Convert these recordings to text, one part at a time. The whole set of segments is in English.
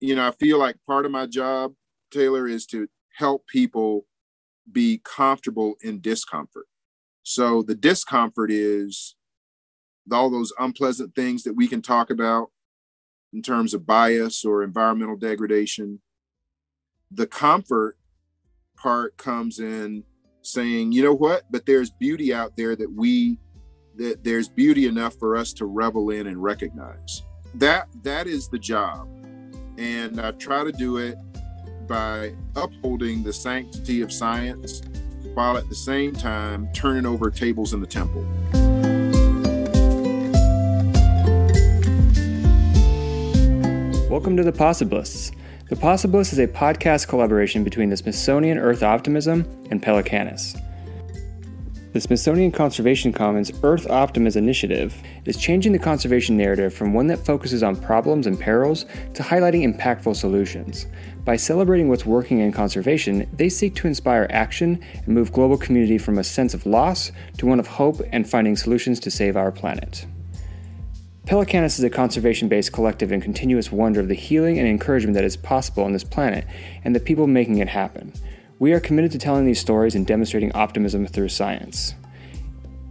you know, I feel like part of my job, Taylor, is to help people be comfortable in discomfort. So the discomfort is all those unpleasant things that we can talk about in terms of bias or environmental degradation. The comfort part comes in saying, you know what, but there's beauty out there that we that there's beauty enough for us to revel in and recognize. That that is the job. And I try to do it by upholding the sanctity of science while at the same time turning over tables in the temple. Welcome to The Possibilists. The Possibilists is a podcast collaboration between the Smithsonian Earth Optimism and Pelecanus. The Smithsonian Conservation Commons Earth Optimism Initiative is changing the conservation narrative from one that focuses on problems and perils to highlighting impactful solutions. By celebrating what's working in conservation, they seek to inspire action and move global community from a sense of loss to one of hope and finding solutions to save our planet. Pelecanus is a conservation based collective in continuous wonder of the healing and encouragement that is possible on this planet and the people making it happen. We are committed to telling these stories and demonstrating optimism through science.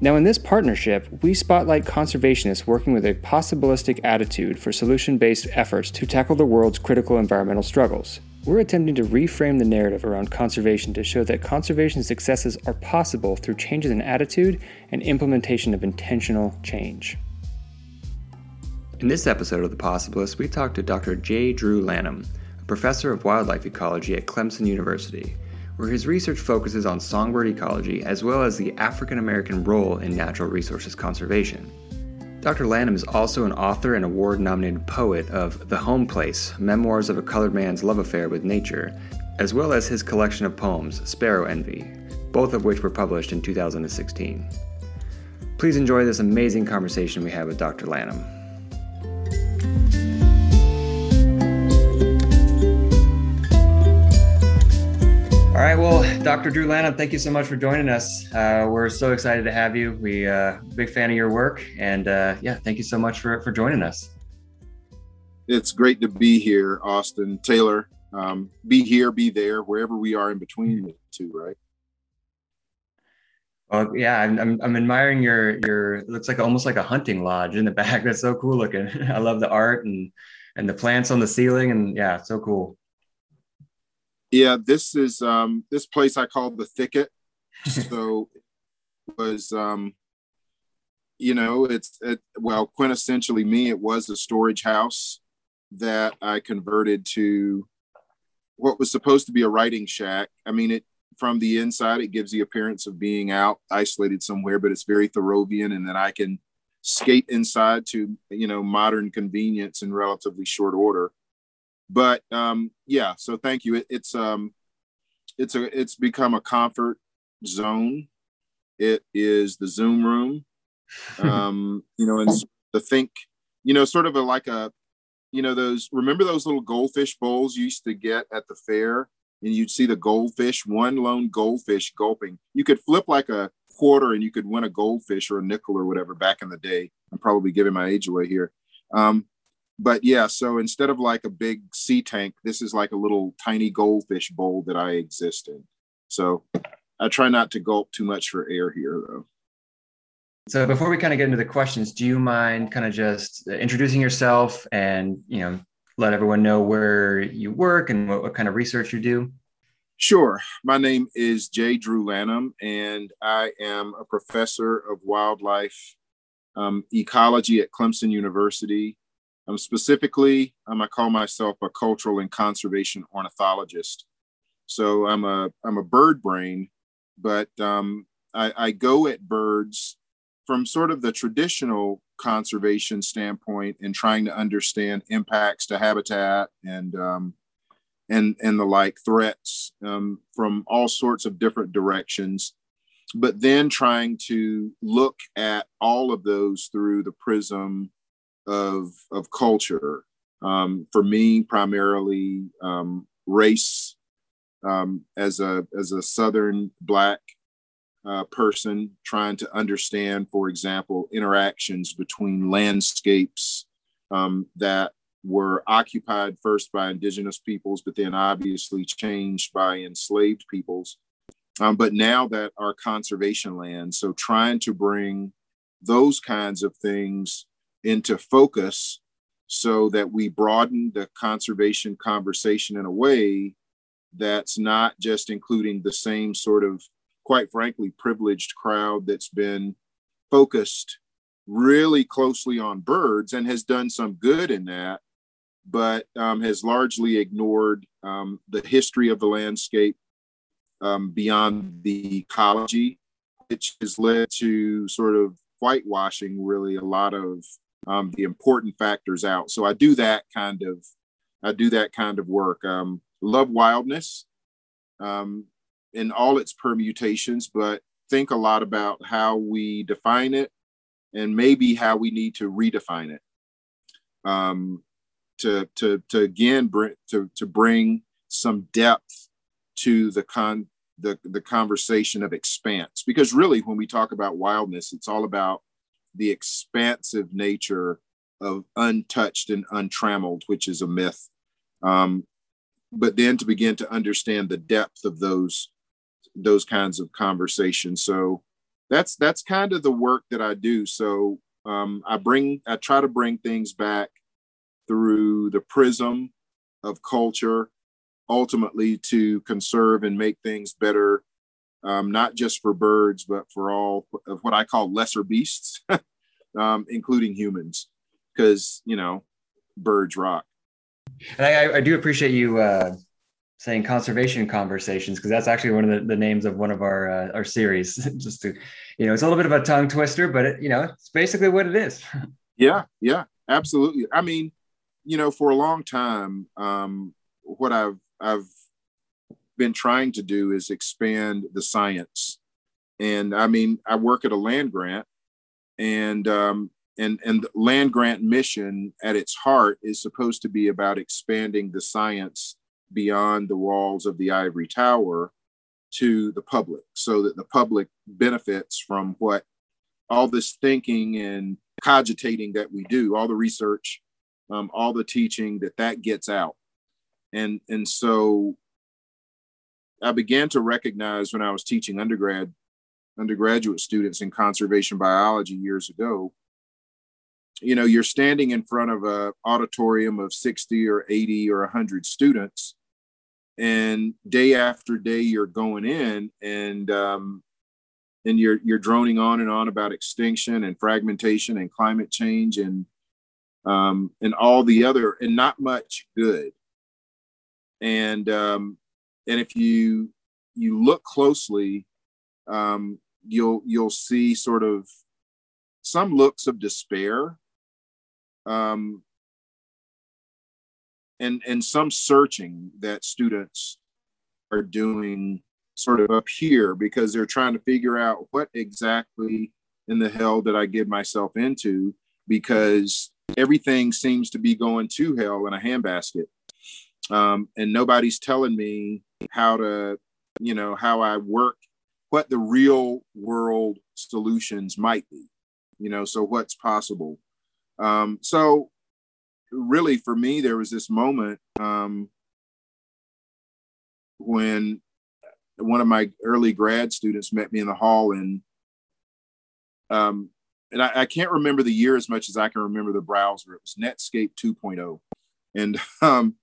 Now, in this partnership, we spotlight conservationists working with a possibilistic attitude for solution based efforts to tackle the world's critical environmental struggles. We're attempting to reframe the narrative around conservation to show that conservation successes are possible through changes in attitude and implementation of intentional change. In this episode of The Possibilist, we talked to Dr. J. Drew Lanham, a professor of wildlife ecology at Clemson University where his research focuses on songbird ecology as well as the African American role in natural resources conservation. Dr. Lanham is also an author and award nominated poet of The Home Place Memoirs of a Colored Man's Love Affair with Nature, as well as his collection of poems, Sparrow Envy, both of which were published in 2016. Please enjoy this amazing conversation we had with Dr. Lanham. All right, well, Dr. Drew Lanham, thank you so much for joining us. Uh, we're so excited to have you. We uh, big fan of your work, and uh, yeah, thank you so much for for joining us. It's great to be here, Austin Taylor. Um, be here, be there, wherever we are in between the two, right? Well, yeah, I'm, I'm, I'm admiring your your. It looks like almost like a hunting lodge in the back. That's so cool looking. I love the art and and the plants on the ceiling, and yeah, so cool. Yeah, this is um, this place I call the thicket. so it was um, you know it's it, well quintessentially me. It was a storage house that I converted to what was supposed to be a writing shack. I mean, it from the inside it gives the appearance of being out isolated somewhere, but it's very Thoreauvian, and then I can skate inside to you know modern convenience in relatively short order but um, yeah, so thank you. It, it's um, it's a it's become a comfort zone. It is the Zoom room, um, you know, and the think, you know, sort of a like a, you know, those remember those little goldfish bowls you used to get at the fair, and you'd see the goldfish, one lone goldfish gulping. You could flip like a quarter and you could win a goldfish or a nickel or whatever back in the day. I'm probably giving my age away here. Um, but yeah, so instead of like a big sea tank, this is like a little tiny goldfish bowl that I exist in. So I try not to gulp too much for air here though. So before we kind of get into the questions, do you mind kind of just introducing yourself and, you know, let everyone know where you work and what, what kind of research you do? Sure. My name is J. Drew Lanham, and I am a professor of wildlife um, ecology at Clemson University. Um, specifically, um, I call myself a cultural and conservation ornithologist. So I'm a I'm a bird brain, but um, I, I go at birds from sort of the traditional conservation standpoint and trying to understand impacts to habitat and um, and and the like threats um, from all sorts of different directions but then trying to look at all of those through the prism of of culture. Um, for me, primarily um, race. Um, as a as a Southern Black uh, person, trying to understand, for example, interactions between landscapes um, that were occupied first by indigenous peoples, but then obviously changed by enslaved peoples. Um, but now that are conservation land, so trying to bring those kinds of things into focus so that we broaden the conservation conversation in a way that's not just including the same sort of, quite frankly, privileged crowd that's been focused really closely on birds and has done some good in that, but um, has largely ignored um, the history of the landscape um, beyond the ecology, which has led to sort of whitewashing really a lot of um, the important factors out. So I do that kind of, I do that kind of work. Um, love wildness um, in all its permutations, but think a lot about how we define it and maybe how we need to redefine it um, to, to, to again bring to, to bring some depth to the con the, the conversation of expanse because really when we talk about wildness it's all about the expansive nature of untouched and untrammeled which is a myth um, but then to begin to understand the depth of those those kinds of conversations so that's that's kind of the work that I do. So um, I bring I try to bring things back through the prism of culture, ultimately to conserve and make things better, um, not just for birds but for all of what I call lesser beasts, um, including humans, because you know birds rock. And I, I do appreciate you uh, saying conservation conversations because that's actually one of the, the names of one of our uh, our series just to you know it's a little bit of a tongue twister but it, you know it's basically what it is yeah yeah absolutely i mean you know for a long time um, what i've i've been trying to do is expand the science. And i mean i work at a land grant and um, and and the land grant mission at its heart is supposed to be about expanding the science beyond the walls of the ivory tower to the public so that the public benefits from what all this thinking and cogitating that we do all the research um, all the teaching that that gets out. And and so i began to recognize when i was teaching undergrad undergraduate students in conservation biology years ago you know you're standing in front of a auditorium of 60 or 80 or 100 students and day after day you're going in and um, and you're you're droning on and on about extinction and fragmentation and climate change and um, and all the other and not much good. And um, and if you you look closely um, you'll you'll see sort of some looks of despair um, and and some searching that students are doing sort of up here because they're trying to figure out what exactly in the hell did I get myself into because everything seems to be going to hell in a handbasket. Um, and nobody's telling me how to, you know, how I work, what the real world solutions might be, you know, so what's possible. Um, so really for me there was this moment um, when one of my early grad students met me in the hall and um, and I, I, can't remember the year as much as I can remember the browser. It was Netscape 2.0. And um,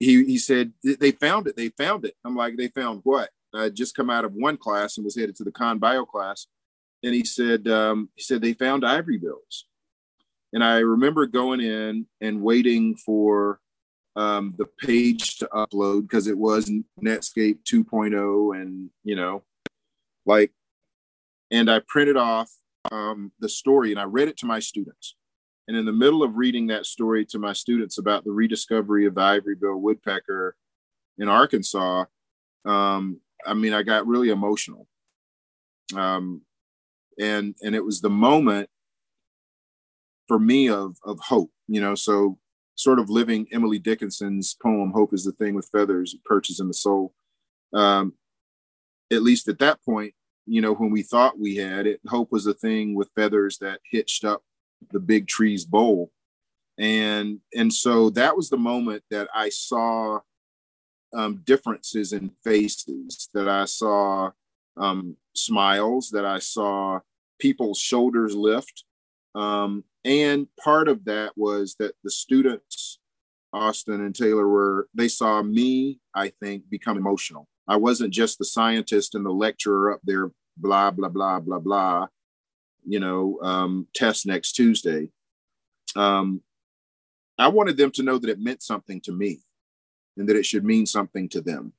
he, he said, they found it. They found it. I'm like, they found what? I had just come out of one class and was headed to the con bio class. And he said, um, he said, they found ivory bills. And I remember going in and waiting for um, the page to upload because it was Netscape 2.0, and you know, like, and I printed off um, the story and I read it to my students. And in the middle of reading that story to my students about the rediscovery of the ivory bill woodpecker in Arkansas, um, I mean, I got really emotional. Um, and and it was the moment for me of of hope you know so sort of living emily dickinson's poem hope is the thing with feathers perches in the soul um, at least at that point you know when we thought we had it hope was the thing with feathers that hitched up the big tree's Bole. and and so that was the moment that I saw um, differences in faces, that I saw um, smiles, that I saw people's shoulders lift, um, and part of that was that the students, Austin and Taylor, were they saw me, I think, become emotional. I wasn't just the scientist and the lecturer up there, blah blah blah blah blah. You know, um, test next Tuesday. Um, I wanted them to know that it meant something to me and that it should mean something to them.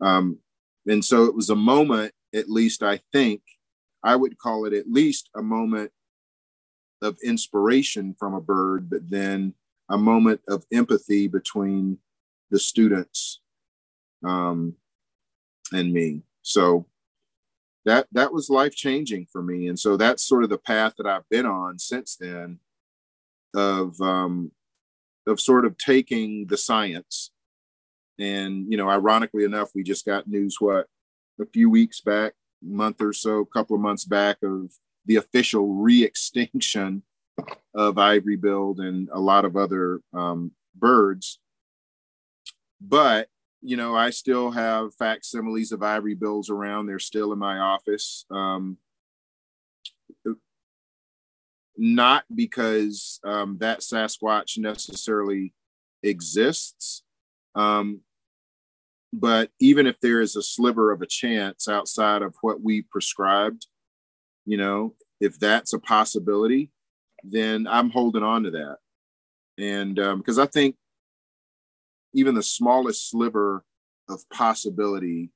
Um, and so it was a moment, at least I think, I would call it at least a moment of inspiration from a bird, but then a moment of empathy between the students um, and me. So that that was life changing for me, and so that's sort of the path that I've been on since then of um, of sort of taking the science. And you know ironically enough we just got news what a few weeks back month or so a couple of months back of the official re-extinction of ivory billed and a lot of other um, birds. But you know i still have facsimiles of ivory bills around they're still in my office um, not because um, that Sasquatch necessarily exists. Um, but even if there is a sliver of a chance outside of what we prescribed, you know, if that's a possibility, then I'm holding on to that. And um, because um, I think even the smallest sliver of possibility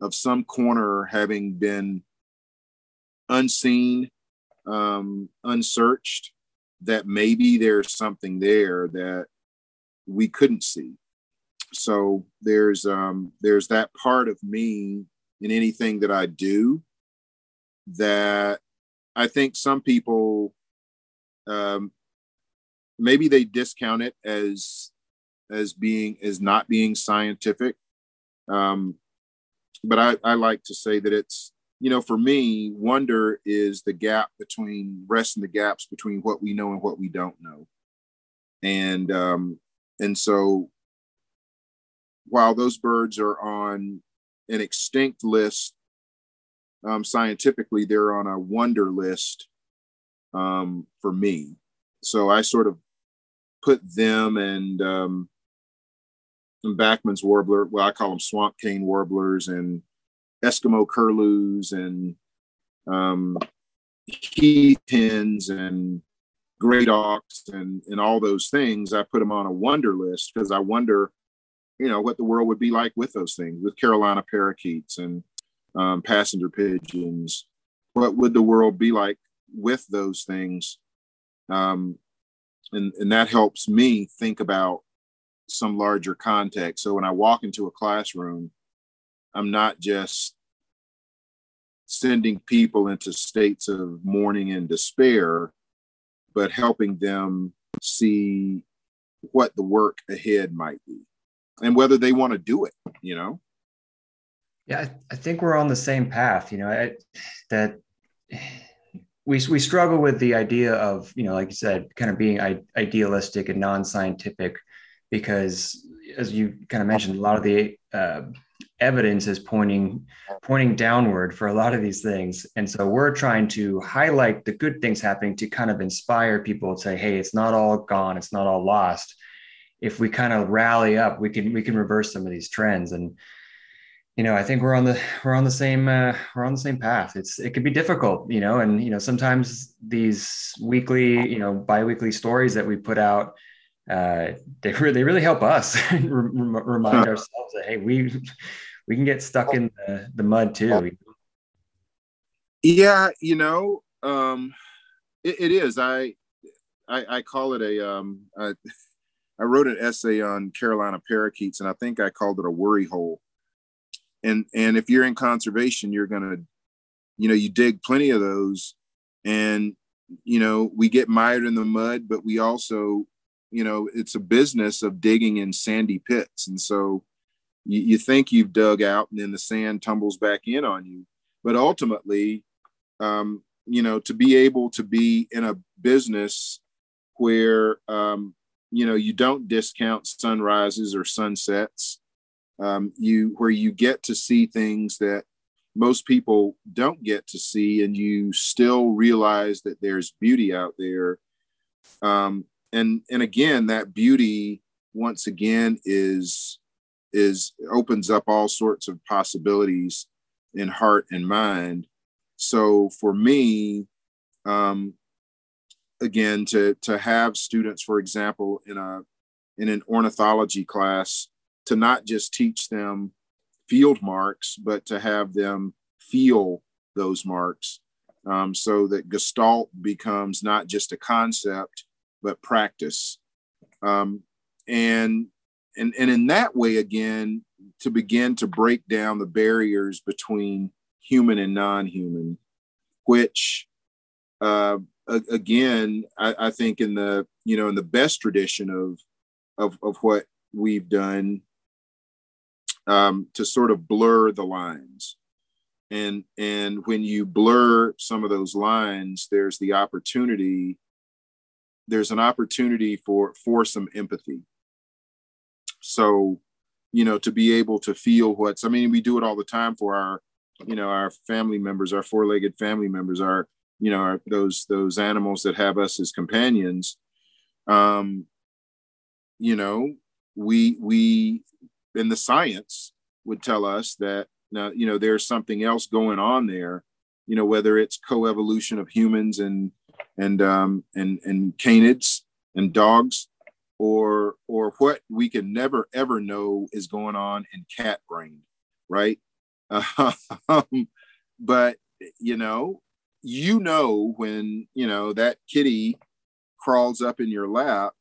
of some corner having been unseen um, unsearched that maybe there's something there that we couldn't see. So there's um, there's that part of me in anything that I do that I think some people um, maybe they discount it as as being as not being scientific. Um, but I, I like to say that it's you know, for me, wonder is the gap between resting the gaps between what we know and what we don't know. And um, and so while those birds are on an extinct list, um, scientifically, they're on a wonder list um, for me. So I sort of put them and um, and Bachman's warbler, well, I call them swamp cane warblers and Eskimo curlews and um, heath hens and great auks and, and all those things. I put them on a wonder list because I wonder, you know, what the world would be like with those things, with Carolina parakeets and um, passenger pigeons. What would the world be like with those things? Um, and, and that helps me think about some larger context. So when I walk into a classroom, I'm not just sending people into states of mourning and despair, but helping them see what the work ahead might be and whether they want to do it, you know? Yeah, I, I think we're on the same path, you know, I, that we, we struggle with the idea of, you know, like you said, kind of being idealistic and non-scientific because as you kind of mentioned, a lot of the uh, evidence is pointing pointing downward for a lot of these things. And so we're trying to highlight the good things happening to kind of inspire people to say hey it's not all gone it's not all lost. If we kind of rally up we can we can reverse some of these trends. And you know i think we're on the we're on the same uh, we're on the same path. It's it can be difficult you know and you know sometimes these weekly you know biweekly stories that we put out uh, they, re- they really help us remind ourselves that hey we we can get stuck in the, the mud too. Yeah, you know, um, it, it is. I, I, I call it a. Um, I, I wrote an essay on Carolina parakeets, and I think I called it a worry hole. And and if you're in conservation, you're gonna, you know, you dig plenty of those, and you know we get mired in the mud, but we also, you know, it's a business of digging in sandy pits, and so you, you think you've dug out and then the sand tumbles back in on you. But ultimately um, you know to be able to be in a business where um, you know you don't discount sunrises or sunsets um, you where you get to see things that most people don't get to see and you still realize that there's beauty out there um, and and again that beauty once again is is opens up all sorts of possibilities in heart and mind. So for me um, again to to have students for example in a in an ornithology class to not just teach them field marks but to have them feel those marks um, so that gestalt becomes not just a concept but practice um, and and and in that way again to begin to break down the barriers between human and non-human which uh, again, I, I, think in the you know in the best tradition of of of what we've done um, to sort of blur the lines, and and when you blur some of those lines, there's the opportunity. There's an opportunity for for some empathy. So, you know, to be able to feel what's. I mean, we do it all the time for our, you know, our family members, our four-legged family members, our you know those those animals that have us as companions um you know we we in the science would tell us that now you know there's something else going on there you know whether it's coevolution of humans and and um and and canids and dogs or or what we can never ever know is going on in cat brain right? Um, but you know you know when you know that kitty crawls up in your lap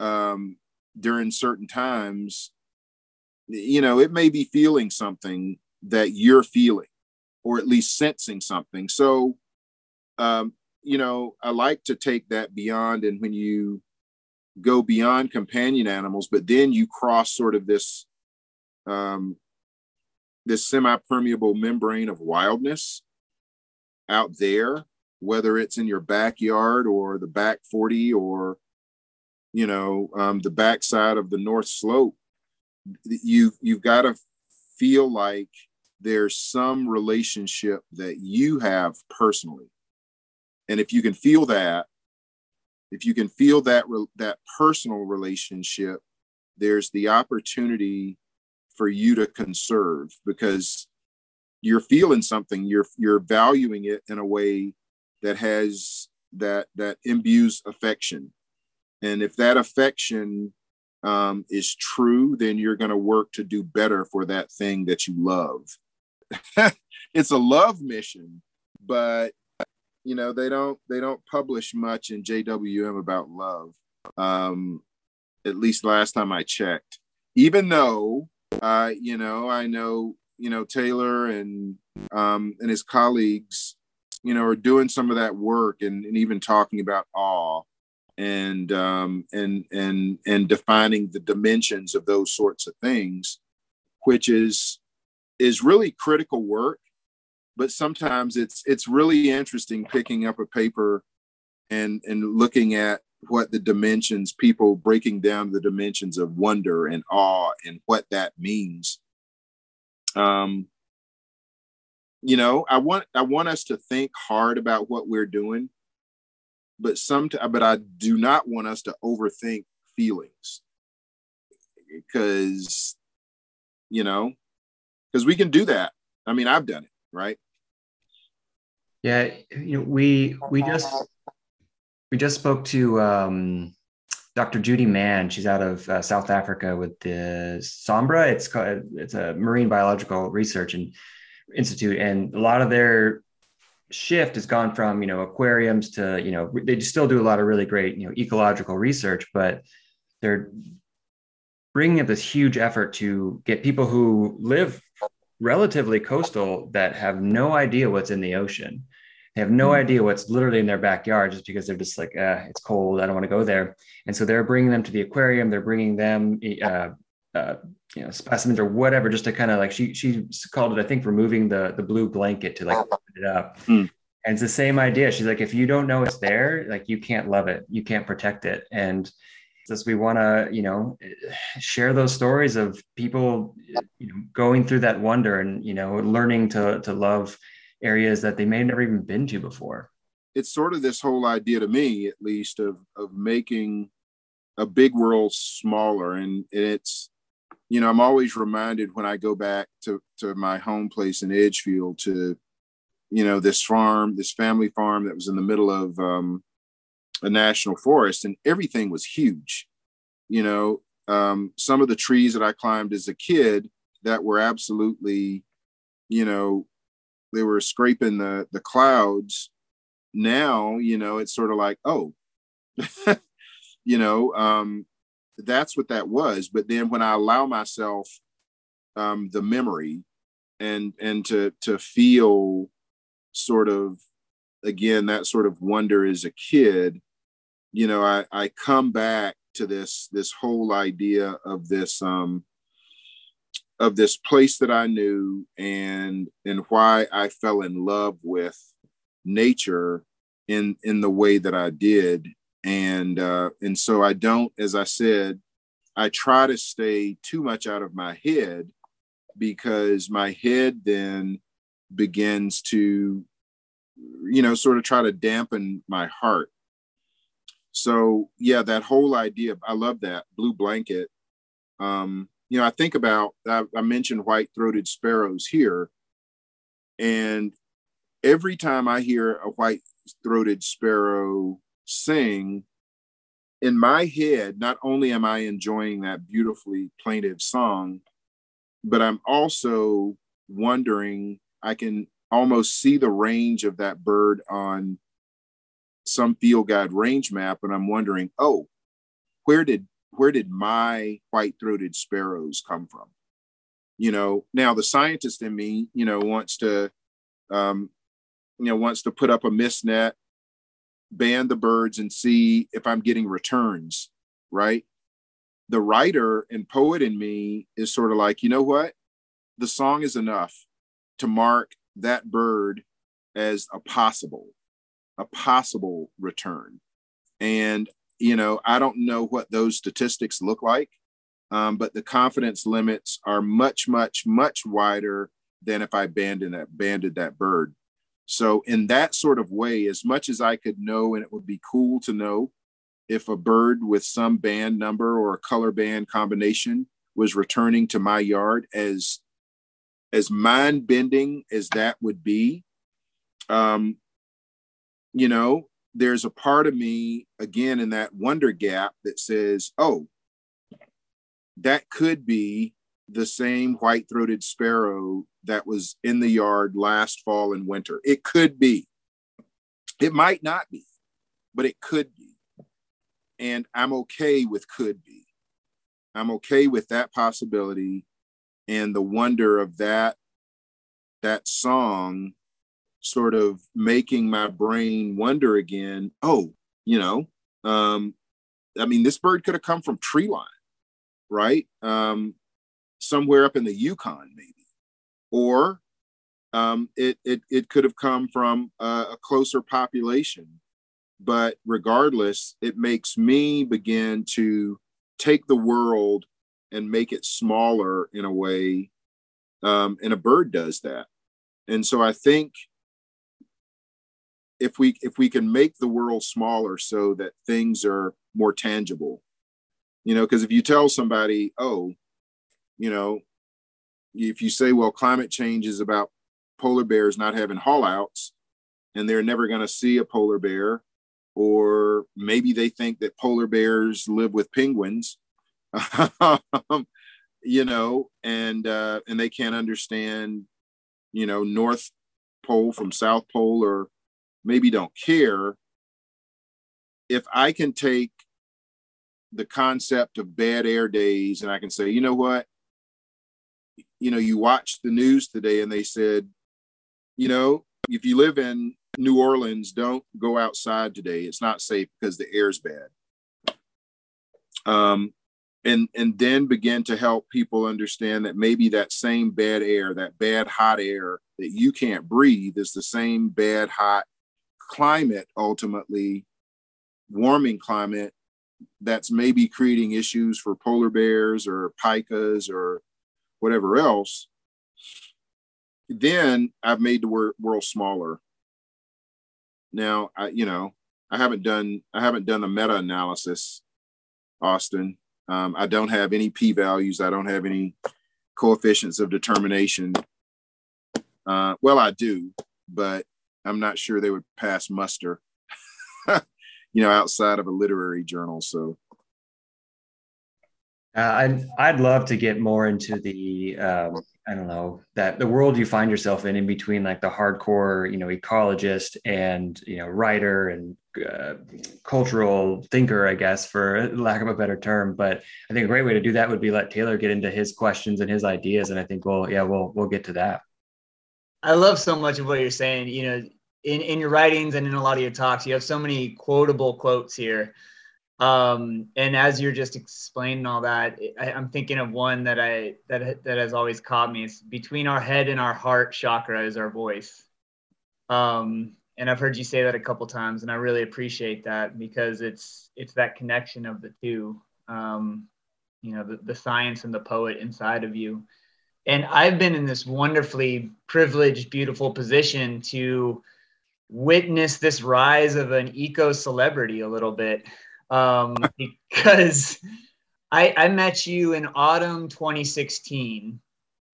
um, during certain times you know it may be feeling something that you're feeling or at least sensing something. So um, you know i like to take that beyond and when you go beyond companion animals but then you cross sort of this um, this semi-permeable membrane of wildness out there, whether it's in your backyard or the back 40 or, you know, um, the backside of the North Slope, you, you've got to feel like there's some relationship that you have personally. And if you can feel that, if you can feel that that personal relationship, there's the opportunity for you to conserve because you're feeling something. You're you're valuing it in a way that has that that imbues affection. And if that affection um, is true then you're going to work to do better for that thing that you love. It's a love mission but you know they don't they don't publish much in jwm about love um, at least last time i checked even though uh, you know i know you know Taylor and um, and his colleagues, you know, are doing some of that work and, and even talking about awe and um, and and and defining the dimensions of those sorts of things, which is is really critical work. But sometimes it's it's really interesting picking up a paper and and looking at what the dimensions people breaking down the dimensions of wonder and awe and what that means um, you know, I want I want us to think hard about what we're doing, but some but I do not want us to overthink feelings because you know because we can do that. I mean, I've done it, right? Yeah, you know, we we just we just spoke to um, Dr. Judy Mann. She's out of uh, South Africa with the SAAMBR. It's called, it's a marine biological research and institute, and a lot of their shift has gone from you know aquariums to you know they still do a lot of really great you know ecological research, but they're bringing up this huge effort to get people who live relatively coastal that have no idea what's in the ocean they have no hmm. idea what's literally in their backyard just because they're just like, uh, it's cold. I don't want to go there. And so they're bringing them to the aquarium. They're bringing them, uh, uh, you know, specimens or whatever, just to kind of like she she called it, I think, removing the the blue blanket to like open it up. Mm. And it's the same idea. She's like, if you don't know it's there, like you can't love it, you can't protect it. And just we want to, you know, share those stories of people, you know, going through that wonder and you know, learning to to love areas that they may have never even been to before. It's sort of this whole idea to me, at least, of of making a big world smaller, and it's you know, I'm always reminded when I go back to to my home place in Edgefield to, you know, this farm, this family farm that was in the middle of um, a national forest, and everything was huge. You know, um, some of the trees that I climbed as a kid that were absolutely, you know, they were scraping the the clouds. Now, you know, it's sort of like, oh, you know, um, that's what that was. But then when I allow myself um, the memory and and to to feel sort of again that sort of wonder as a kid, you know, I I come back to this this whole idea of this um of this place that I knew and and why I fell in love with nature in in the way that I did and uh, and so I don't, as I said, I try to stay too much out of my head because my head then begins to, you know, sort of try to dampen my heart. So yeah, that whole idea, I love that blue blanket. Um, you know, I think about I, I mentioned white-throated sparrows here, and every time I hear a white-throated sparrow sing, in my head, not only am I enjoying that beautifully plaintive song, but I'm also wondering, I can almost see the range of that bird on some field guide range map. And I'm wondering, oh, where did where did my white-throated sparrows come from? You know, now the scientist in me, you know, wants to um, you know, wants to put up a mist net band the birds and see if I'm getting returns, right? The writer and poet in me is sort of like, you know what? The song is enough to mark that bird as a possible, a possible return. And, you know, I don't know what those statistics look like, um, but the confidence limits are much, much, much wider than if I banded that, banded that bird. So, in that sort of way, as much as I could know, and it would be cool to know if a bird with some band number or a color band combination was returning to my yard, as as mind bending as that would be, um, you know, there's a part of me again in that wonder gap that says, oh, that could be the same white throated sparrow that was in the yard last fall and winter. It could be. It might not be, but it could be. And I'm okay with could be. I'm okay with that possibility and the wonder of that that song sort of making my brain wonder again, oh, you know, um, I mean, this bird could have come from tree line, right? Um, somewhere up in the Yukon, maybe, or um, it, it, it could have come from a, a closer population. But regardless, it makes me begin to take the world and make it smaller in a way. Um, and a bird does that. And so I think if we if we can make the world smaller so that things are more tangible, you know, because if you tell somebody, oh, you know, if you say, well, climate change is about polar bears not having haulouts and they're never going to see a polar bear, or maybe they think that polar bears live with penguins, you know, and uh, and they can't understand, you know, North Pole from South Pole, or maybe don't care. If I can take the concept of bad air days and I can say, you know what, you know, you watch the news today and they said, you know, if you live in New Orleans, don't go outside today. It's not safe because the air's bad. Um, and and then begin to help people understand that maybe that same bad air that bad hot air that you can't breathe is the same bad hot climate ultimately warming climate that's maybe creating issues for polar bears or pikas or whatever else then i've made the world smaller now i you know i haven't done i haven't done a meta analysis austin um, I don't have any p values. I don't have any coefficients of determination. Uh, well, I do, but I'm not sure they would pass muster, you know, outside of a literary journal. So uh, I'd I'd love to get more into the um, I don't know that the world you find yourself in in between like the hardcore you know ecologist and you know writer and uh, cultural thinker I guess for lack of a better term but I think a great way to do that would be let Taylor get into his questions and his ideas and I think we'll yeah we'll we'll get to that. I love so much of what you're saying you know in in your writings and in a lot of your talks you have so many quotable quotes here um, and as you're just explaining all that, I, am thinking of one that I that that has always caught me. It's between our head and our heart chakra is our voice. Um, and I've heard you say that a couple times, and I really appreciate that because it's it's that connection of the two. Um, you know, the, the science and the poet inside of you. And I've been in this wonderfully privileged, beautiful position to witness this rise of an eco celebrity a little bit um, because I, I met you in autumn 2016,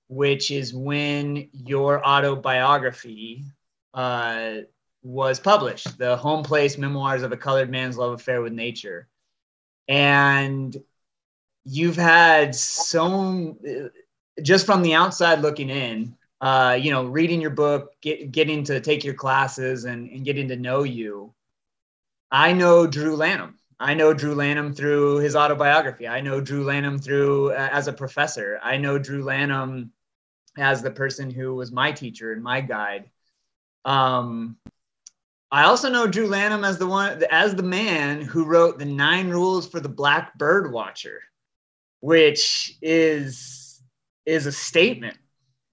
which is when your autobiography uh, was published, the Home Place Memoirs of a Colored Man's Love Affair with Nature. And you've had so, just from the outside looking in, uh, you know, reading your book, get, getting to take your classes and, and getting to know you, I know Drew Lanham. I know Drew Lanham through his autobiography. I know Drew Lanham through uh, as a professor. I know Drew Lanham as the person who was my teacher and my guide. Um, I also know Drew Lanham as the one as the man who wrote the nine rules for the black bird watcher, which is is a statement,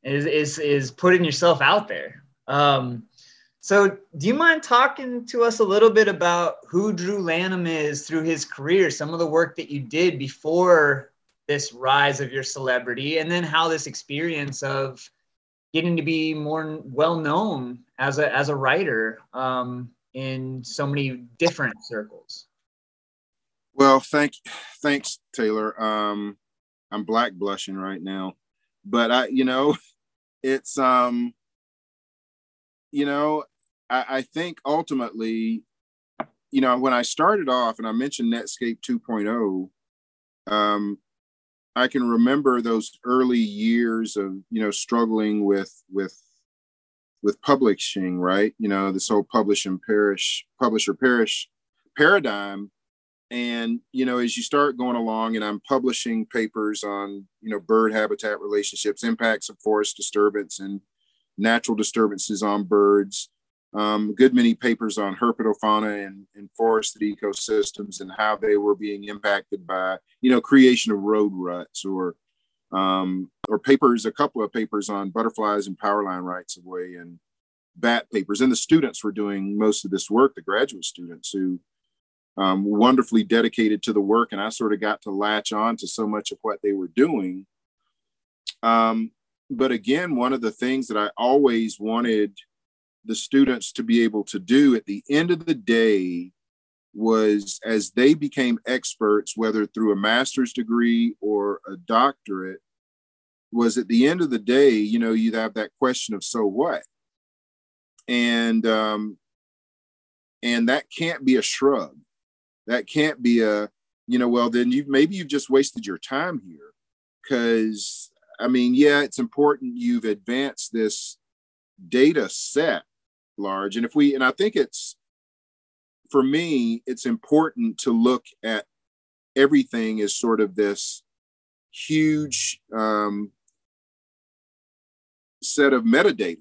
is is is putting yourself out there. Um, so, do you mind talking to us a little bit about who Drew Lanham is through his career, some of the work that you did before this rise of your celebrity, and then how this experience of getting to be more well known as a as a writer um, in so many different circles? Well, thank thanks, Taylor. Um, I'm black blushing right now, but I, you know, it's um, you know, I, I think ultimately, you know, when I started off and I mentioned Netscape 2.0, um, I can remember those early years of you know struggling with with with publishing, right? You know, this whole publish and perish, publisher perish paradigm. And you know, as you start going along, and I'm publishing papers on you know bird habitat relationships, impacts of forest disturbance, and natural disturbances on birds um, good many papers on herpetofauna and, and forested ecosystems and how they were being impacted by, you know, creation of road ruts or um, or papers, a couple of papers on butterflies and power line rights of way and bat papers. And the students were doing most of this work, the graduate students who um, wonderfully dedicated to the work. And I sort of got to latch on to so much of what they were doing. Um, but again, one of the things that I always wanted – the students to be able to do at the end of the day was as they became experts, whether through a master's degree or a doctorate, was at the end of the day, you know, you'd have that question of so what? And um, and that can't be a shrug. That can't be a, you know, well, then you maybe you've just wasted your time here. Cause I mean, yeah, it's important you've advanced this data set large. And if we, and I think it's, for me, it's important to look at everything as sort of this huge um, set of metadata.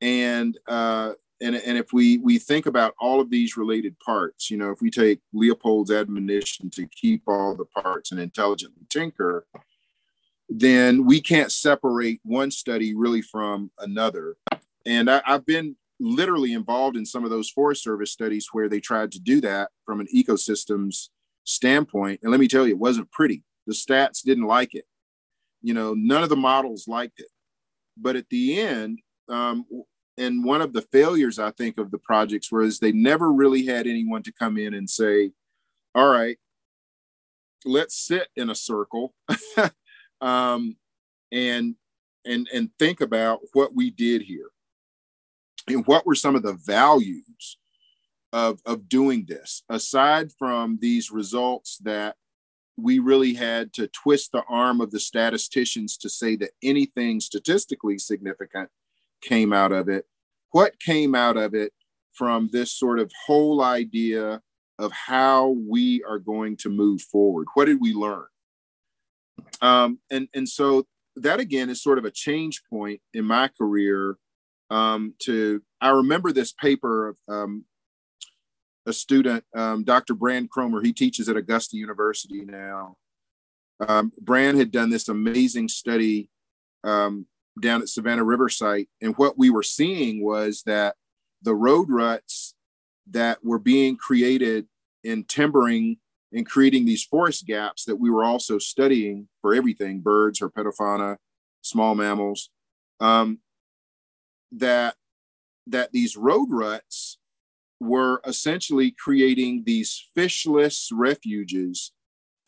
And uh, and, and if we we think about all of these related parts, you know, if we take Leopold's admonition to keep all the parts and intelligently tinker, then we can't separate one study really from another. And I, I've been literally involved in some of those Forest Service studies where they tried to do that from an ecosystems standpoint. And let me tell you, it wasn't pretty. The stats didn't like it. You know, none of the models liked it. But at the end, um, and one of the failures I think of the projects was they never really had anyone to come in and say, "All right, let's sit in a circle um, and and and think about what we did here. And what were some of the values of of doing this? Aside from these results that we really had to twist the arm of the statisticians to say that anything statistically significant came out of it what came out of it from this sort of whole idea of how we are going to move forward? What did we learn? Um, and and so that again is sort of a change point in my career um, to i remember this paper of um, a student um, dr brand cromer. He teaches at augusta university now. Um, brand had done this amazing study um, down at savannah river site and what we were seeing was that the road ruts that were being created in timbering and creating these forest gaps that we were also studying for everything birds herpetofauna small mammals um, that that these road ruts were essentially creating these fishless refuges.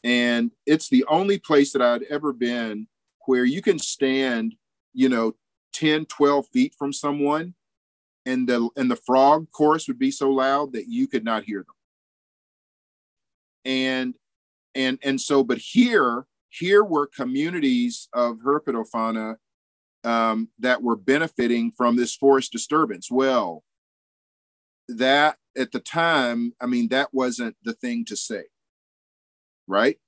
And it's the only place that i'd ever been where you can stand you know 10 12 feet from someone and the and the frog chorus would be so loud that you could not hear them. And and and so but here here were communities of herpetofauna um, that were benefiting from this forest disturbance. Well that at the time i mean that wasn't the thing to say right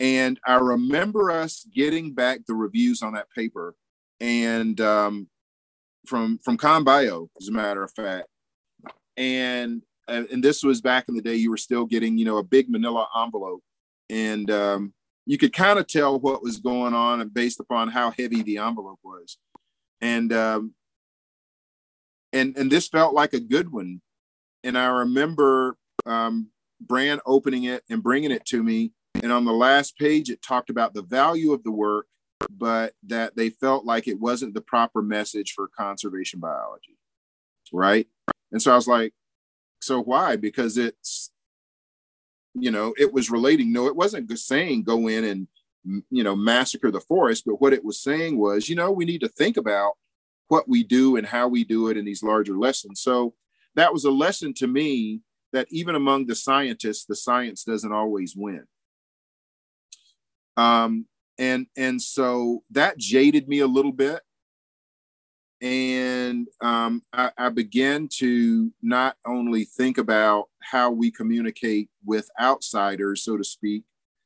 and i remember us getting back the reviews on that paper and um, from from ConBio, as a matter of fact. And and this was back in the day you were still getting you know a big manila envelope. And um, you could kind of tell what was going on based upon how heavy the envelope was. And um, and and this felt like a good one. And i remember um, brand opening it and bringing it to me and on the last page it talked about the value of the work but that they felt like it wasn't the proper message for conservation biology right and so i was like so why? Because it's, you know, it was relating. No, it wasn't saying go in and, you know, massacre the forest. But what it was saying was, you know, we need to think about what we do and how we do it in these larger lessons. So that was a lesson to me that even among the scientists, the science doesn't always win. Um, and and so that jaded me a little bit and um, I, I, began to not only think about how we communicate with outsiders, so to speak,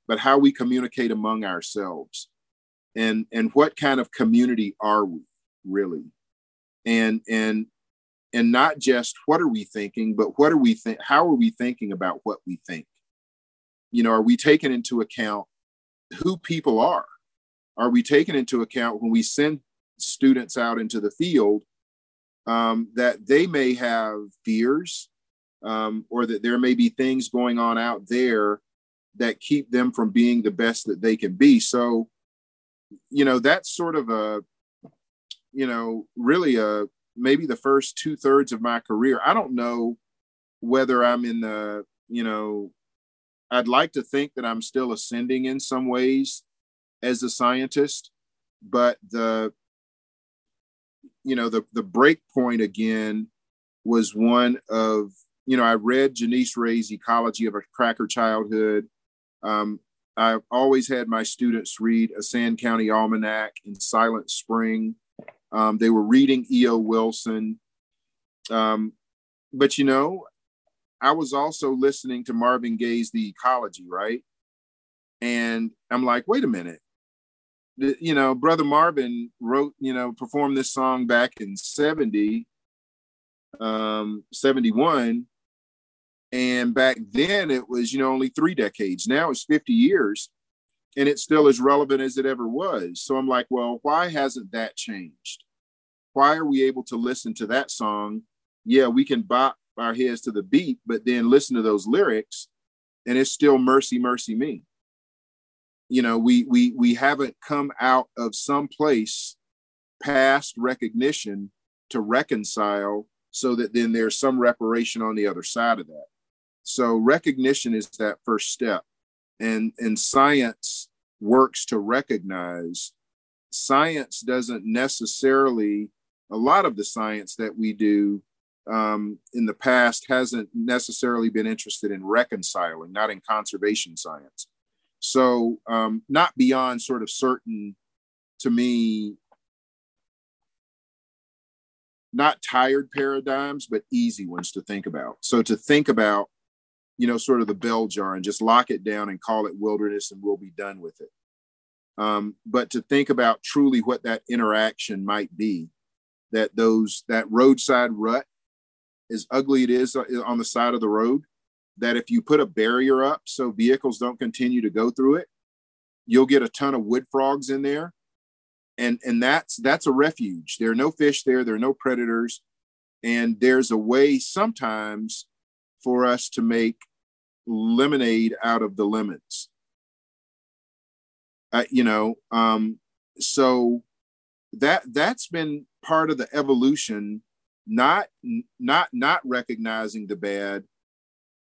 but how we communicate among ourselves, and and what kind of community are we really, and and and not just what are we thinking, but what are we think? How are we thinking about what we think? You know, are we taking into account who people are? Are we taking into account when we send students out into the field um, that they may have fears um, or that there may be things going on out there that keep them from being the best that they can be. So, you know, that's sort of a, you know, really a maybe the first two thirds of my career. I don't know whether I'm in the, you know, I'd like to think that I'm still ascending in some ways as a scientist, but the you know, the the break point again was one of, you know, I read Janisse Ray's Ecology of a Cracker Childhood. Um, I've always had my students read a Sand County Almanac in Silent Spring. Um, they were reading E.O. Wilson. Um, but, you know, I was also listening to Marvin Gaye's The Ecology, right? And I'm like, wait a minute you know, brother Marvin wrote, you know, performed this song back in 70 um, 71. And back then it was, you know, only three decades. Now it's 50 years and it's still as relevant as it ever was. So I'm like, well, why hasn't that changed? Why are we able to listen to that song? Yeah, we can bop our heads to the beat, but then listen to those lyrics and it's still mercy, mercy me. You know, we we we haven't come out of some place past recognition to reconcile so that then there's some reparation on the other side of that. So recognition is that first step. And and science works to recognize science doesn't necessarily a lot of the science that we do um, in the past hasn't necessarily been interested in reconciling, not in conservation science. So, um, not beyond sort of certain, to me, not tired paradigms, but easy ones to think about. So, to think about, you know, sort of the bell jar and just lock it down and call it wilderness and we'll be done with it. Um, but to think about truly what that interaction might be that those that roadside rut as ugly it is on the side of the road that if you put a barrier up so vehicles don't continue to go through it you'll get a ton of wood frogs in there. And and that's that's a refuge. There are no fish there. There are no predators. And there's a way sometimes for us to make lemonade out of the lemons. Uh, you know um so that that's been part of the evolution not not not recognizing the bad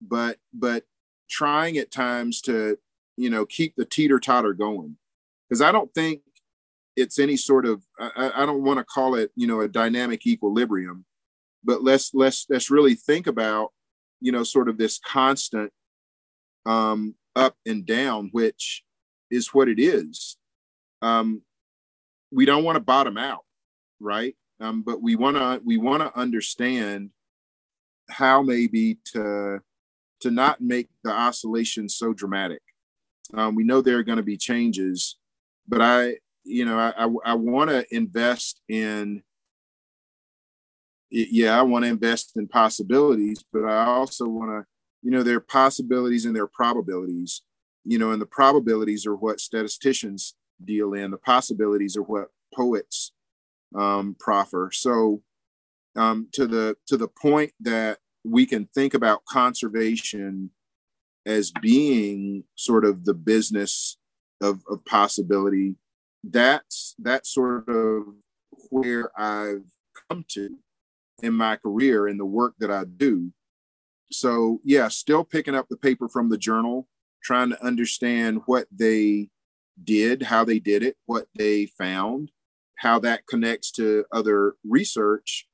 but but trying at times to you know keep the teeter totter going. Because i don't think it's any sort of i, I don't want to call it you know a dynamic equilibrium but let's let's let's really think about you know sort of this constant um up and down which is what it is. Um we don't want to bottom out right um, but we want to we want to understand how maybe to to not make the oscillation so dramatic. Um, we know there are going to be changes, but I you know I I, I want to invest in yeah I want to invest in possibilities, but I also want to you know there are possibilities and there are probabilities. You know, and the probabilities are what statisticians deal in. The possibilities are what poets um, proffer. So um, to the to the point that we can think about conservation as being sort of the business of, of possibility. That's that's sort of where I've come to in my career in the work that I do. So yeah, still picking up the paper from the journal, trying to understand what they did, how they did it, what they found, how that connects to other research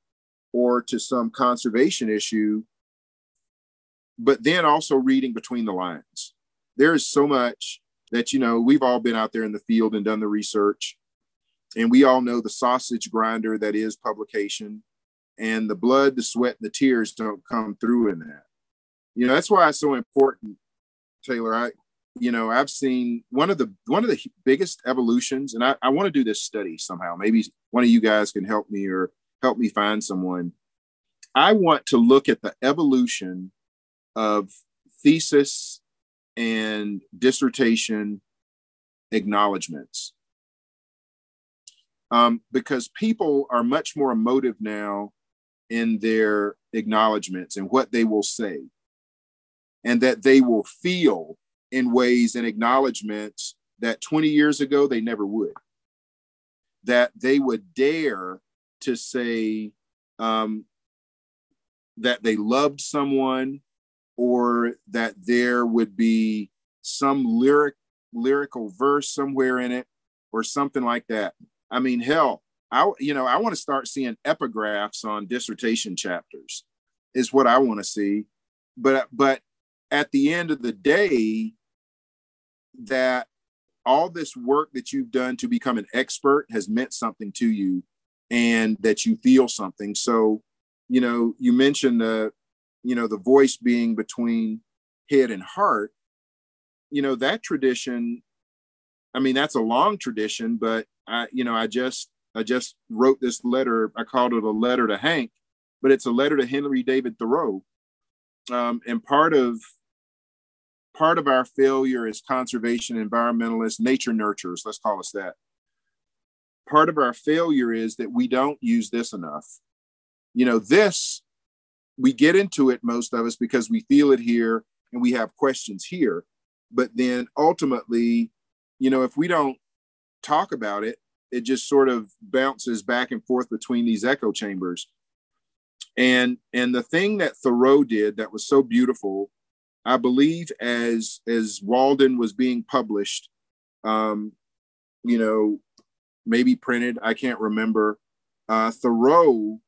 or to some conservation issue, but then also reading between the lines. There is so much that, you know, we've all been out there in the field and done the research, and we all know the sausage grinder that is publication, and the blood, the sweat, and the tears don't come through in that. You know, that's why it's so important, Taylor. I, you know i've seen one of the one of the biggest evolutions and i, I want to do this study somehow. Maybe one of you guys can help me or help me find someone. I want to look at the evolution of thesis and dissertation acknowledgments. Um, because people are much more emotive now in their acknowledgments and what they will say and that they will feel in ways and acknowledgments that 20 years ago they never would. That they would dare to say um, that they loved someone or that there would be some lyric lyrical verse somewhere in it or something like that. I mean, hell, I you know I want to start seeing epigraphs on dissertation chapters is what I want to see. But but at the end of the day, that all this work that you've done to become an expert has meant something to you and that you feel something. So you know you mentioned the you know the voice being between head and heart. You know that tradition i mean that's a long tradition but i you know i just i just wrote this letter. I called it a letter to hank but it's a letter to Henry David Thoreau. Um, and part of part of our failure as conservation environmentalists, nature nurturers, let's call us that. Part of our failure is that we don't use this enough. You know, this we get into it most of us because we feel it here and we have questions here. But then ultimately, you know, if we don't talk about it, it just sort of bounces back and forth between these echo chambers. And and the thing that Thoreau did that was so beautiful, I believe, as as Walden was being published, um, you know, maybe printed, I can't remember. Uh, Thoreau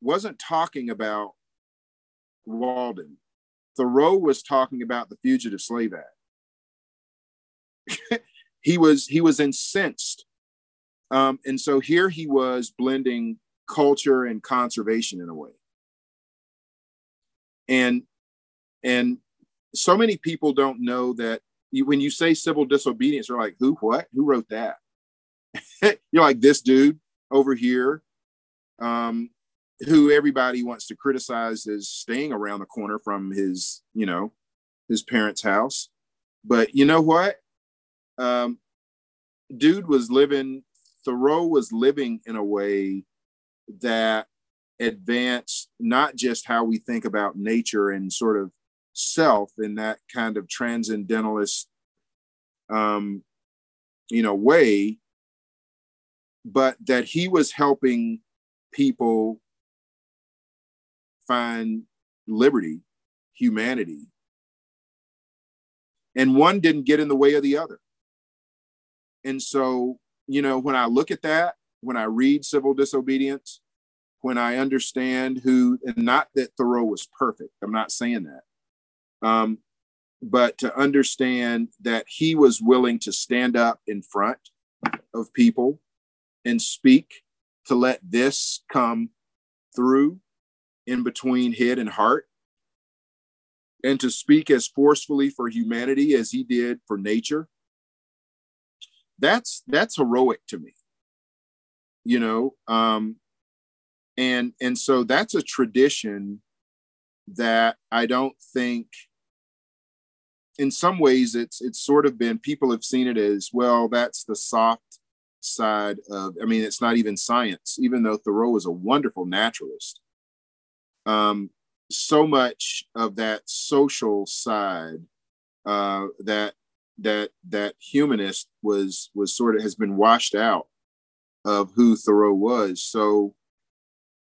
wasn't talking about Walden. Thoreau was talking about the Fugitive Slave Act. he was he was incensed, um, and so here he was blending culture and conservation in a way. And and so many people don't know that you, when you say civil disobedience, they're like, who, what, who wrote that? You're like this dude over here. Um, who everybody wants to criticize as staying around the corner from his, you know, his parents' house. But you know what? Um, dude was living, Thoreau was living in a way that advanced not just how we think about nature and sort of self in that kind of transcendentalist, um, you know, way, but that he was helping people find liberty, humanity. And one didn't get in the way of the other. And so, you know, when I look at that, when I read civil disobedience, when I understand who, and not that Thoreau was perfect, I'm not saying that, um, but to understand that he was willing to stand up in front of people and speak to let this come through in between head and heart and to speak as forcefully for humanity as he did for nature that's that's heroic to me. You know um and and so that's a tradition that i don't think in some ways it's it's sort of been people have seen it as well that's the soft side of i mean it's not even science even though thoreau is a wonderful naturalist um, so much of that social side uh, that that that humanist was was sort of has been washed out of who Thoreau was. So,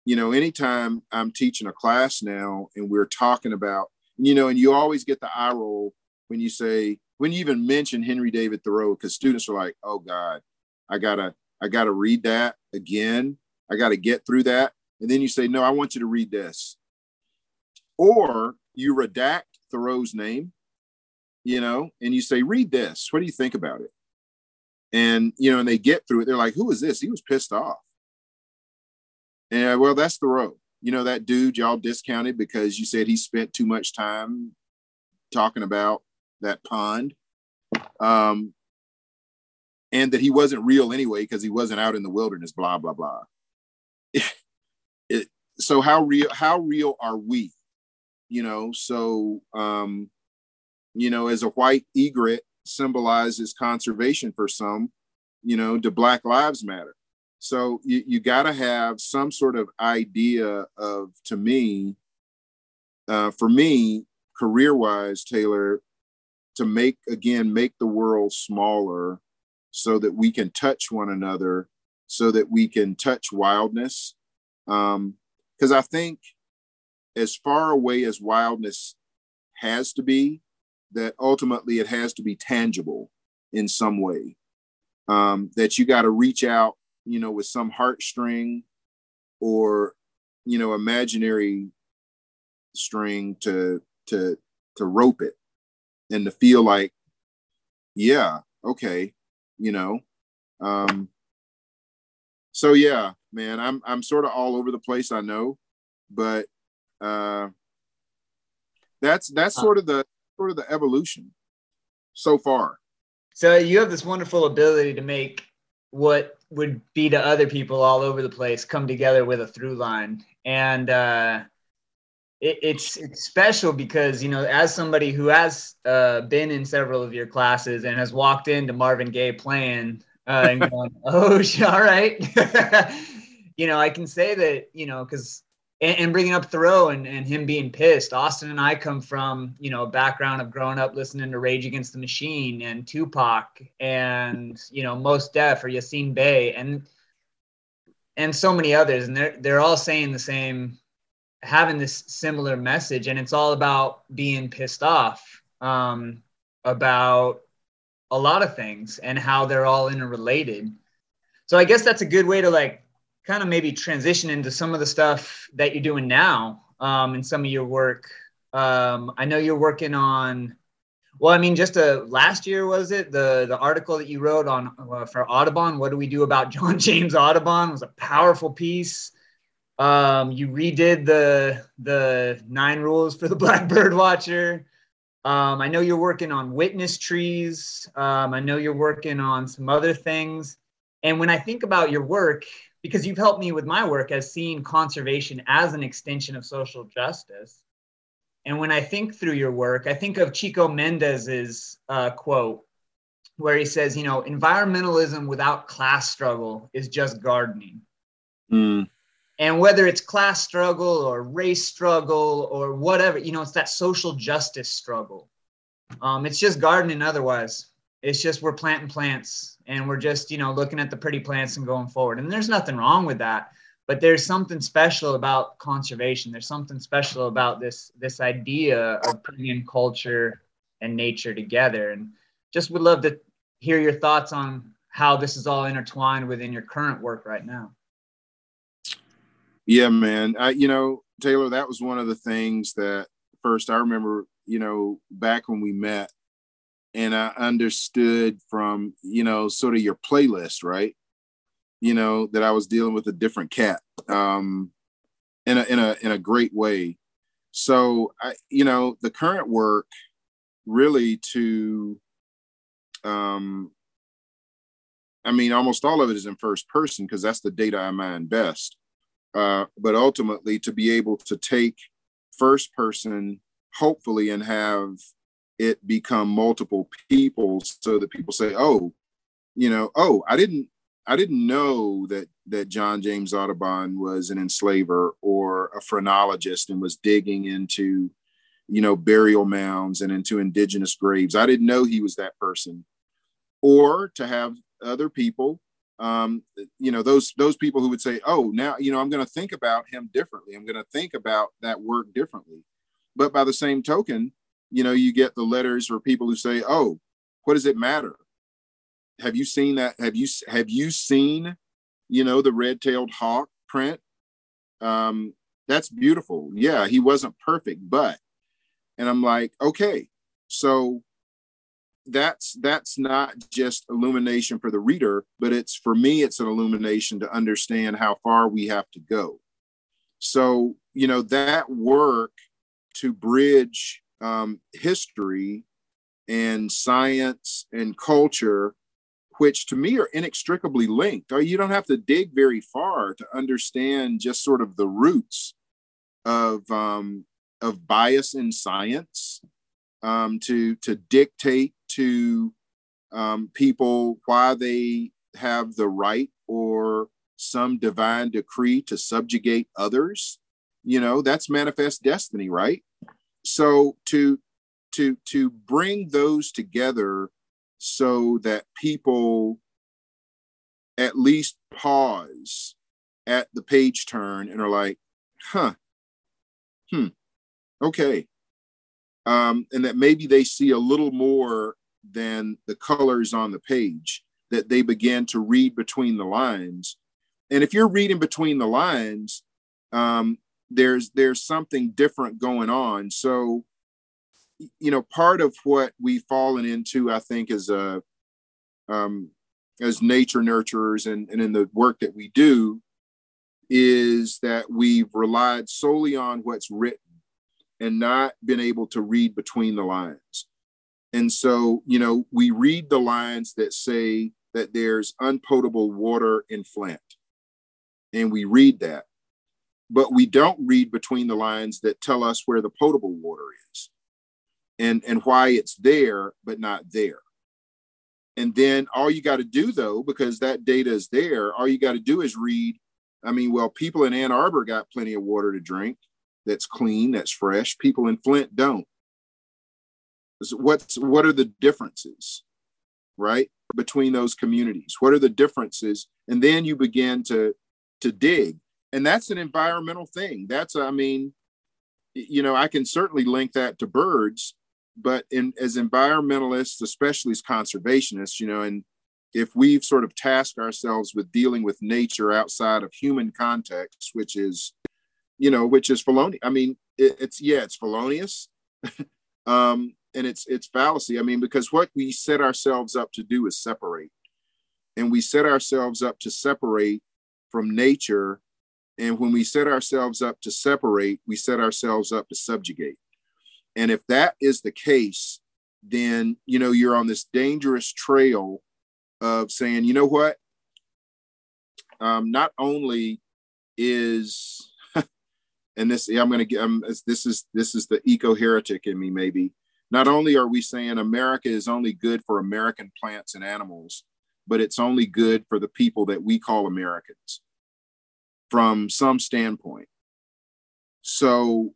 you know, anytime I'm teaching a class now and we're talking about, you know, and you always get the eye roll when you say when you even mention Henry David Thoreau, because students are like, "Oh God, I gotta I gotta read that again. I gotta get through that." and then you say, no, I want you to read this. Or you redact Thoreau's name, you know, and you say, read this. What do you think about it? And, you know, and they get through it. They're like, who is this? He was pissed off. And well, that's Thoreau. You know, that dude y'all discounted because you said he spent too much time talking about that pond. Um, and that he wasn't real anyway because he wasn't out in the wilderness, blah, blah, blah. it, so how real how real are we you know so um you know as a white egret symbolizes conservation for some you know do black lives matter so you, you got to have some sort of idea of to me uh, for me career wise taylor to make again make the world smaller so that we can touch one another so that we can touch wildness um, because I think as far away as wildness has to be, that ultimately it has to be tangible in some way. Um, that you got to reach out, you know, with some heartstring or, you know, imaginary string to to to rope it and to feel like, yeah, okay, you know. Um, so yeah, man, I'm I'm sort of all over the place. I know, but uh, that's that's sort of the sort of the evolution so far. So you have this wonderful ability to make what would be to other people all over the place come together with a through line. and uh, it, it's it's special because you know, as somebody who has uh, been in several of your classes and has walked into Marvin Gaye playing uh, and going, "Oh, all right," you know, I can say that you know because and, and, bringing up Thoreau and, and him being pissed. Austin and I come from, you know, a background of growing up listening to Rage Against the Machine and Tupac and, you know, Mos Def or Yasiin Bey and and so many others. And they're they're all saying the same, having this similar message. And it's all about being pissed off um, about a lot of things and how they're all interrelated. So I guess that's a good way to like kind of maybe transition into some of the stuff that you're doing now um, some of your work. Um, I know you're working on. Well, I mean, just a last year was it the the article that you wrote on uh, for Audubon? What do we do about John James Audubon? was a powerful piece. Um, you redid the the nine rules for the Blackbird watcher. Um, I know you're working on witness trees. Um, I know you're working on some other things. And when I think about your work, because you've helped me with my work as seeing conservation as an extension of social justice. And when I think through your work, I think of Chico Mendes's uh, quote, where he says, you know, environmentalism without class struggle is just gardening. Mm. And whether it's class struggle or race struggle or whatever, you know, it's that social justice struggle. Um, it's just gardening otherwise. It's just we're planting plants and we're just, you know, looking at the pretty plants and going forward. And there's nothing wrong with that. But there's something special about conservation. There's something special about this this idea of bringing culture and nature together. And just would love to hear your thoughts on how this is all intertwined within your current work right now. Yeah, man. I, you know, Taylor, that was one of the things that first I remember, you know, back when we met, and I understood from, you know, sort of your playlist, right? You know, that I was dealing with a different cat um, in, a, in, a, in a great way. So, I, you know, the current work really to, um, I mean, almost all of it is in first person because that's the data I mine best. Uh, but ultimately, to be able to take first person, hopefully, and have it become multiple people so that people say, oh, you know, oh, I didn't I didn't know that that John James Audubon was an enslaver or a phrenologist and was digging into, you know, burial mounds and into indigenous graves. I didn't know he was that person. Or to have other people, um, you know, those those people who would say, "Oh, now you know, I'm going to think about him differently. I'm going to think about that work differently." But by the same token, you know, you get the letters or people who say, "Oh, what does it matter? Have you seen that? Have you have you seen, you know, the red-tailed hawk print? Um, that's beautiful. Yeah, he wasn't perfect, but." And I'm like, okay, so that's that's not just illumination for the reader but it's for me it's an illumination to understand how far we have to go so you know that work to bridge um, history and science and culture, which to me are inextricably linked. Or you don't have to dig very far to understand just sort of the roots of um, of bias in science um, to to dictate to um, people why they have the right or some divine decree to subjugate others. You know, that's manifest destiny, right? so to to to bring those together so that people at least pause at the page turn and are like huh hmm okay um, and that maybe they see a little more than the colors on the page that they begin to read between the lines. And if you're reading between the lines um, there's there's something different going on. So you know part of what we've fallen into i think as a um, as nature nurturers and, and in the work that we do is that we've relied solely on what's written and not been able to read between the lines. And so you know we read the lines that say that there's unpotable water in flint and we read that. But we don't read between the lines that tell us where the potable water is and and why it's there but not there. And then all you got to do though because that data is there all you got to do is read i mean well people in ann arbor got plenty of water to drink that's clean that's fresh. People in flint don't. What's what are the differences right between those communities? What are the differences? And then you begin to to dig. And that's an environmental thing. That's i mean you know i can certainly link that to birds but in as environmentalists especially as conservationists you know and if we've sort of tasked ourselves with dealing with nature outside of human context which is you know which is felonious i mean it, it's yeah it's felonious. Um and it's it's fallacy. I mean because what we set ourselves up to do is separate. And we set ourselves up to separate from nature. And when we set ourselves up to separate we set ourselves up to subjugate. And if that is the case then you know you're on this dangerous trail of saying you know what? Um, not only is and this i'm going to get um, this is this is the eco heretic in me maybe. Not only are we saying america is only good for american plants and animals but it's only good for the people that we call americans from some standpoint. So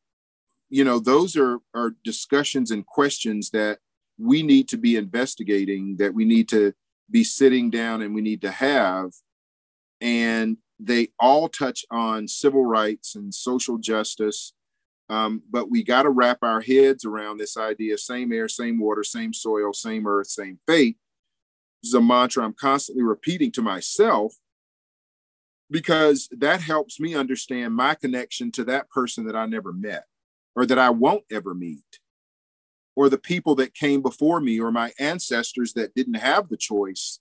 you know those are are discussions and questions that we need to be investigating that we need to be sitting down and we need to have. And they all touch on civil rights and social justice um, but we got to wrap our heads around this idea same air same water same soil same earth same fate this is a mantra i'm constantly repeating to myself because that helps me understand my connection to that person that i never met or that I won't ever meet, or the people that came before me, or my ancestors that didn't have the choice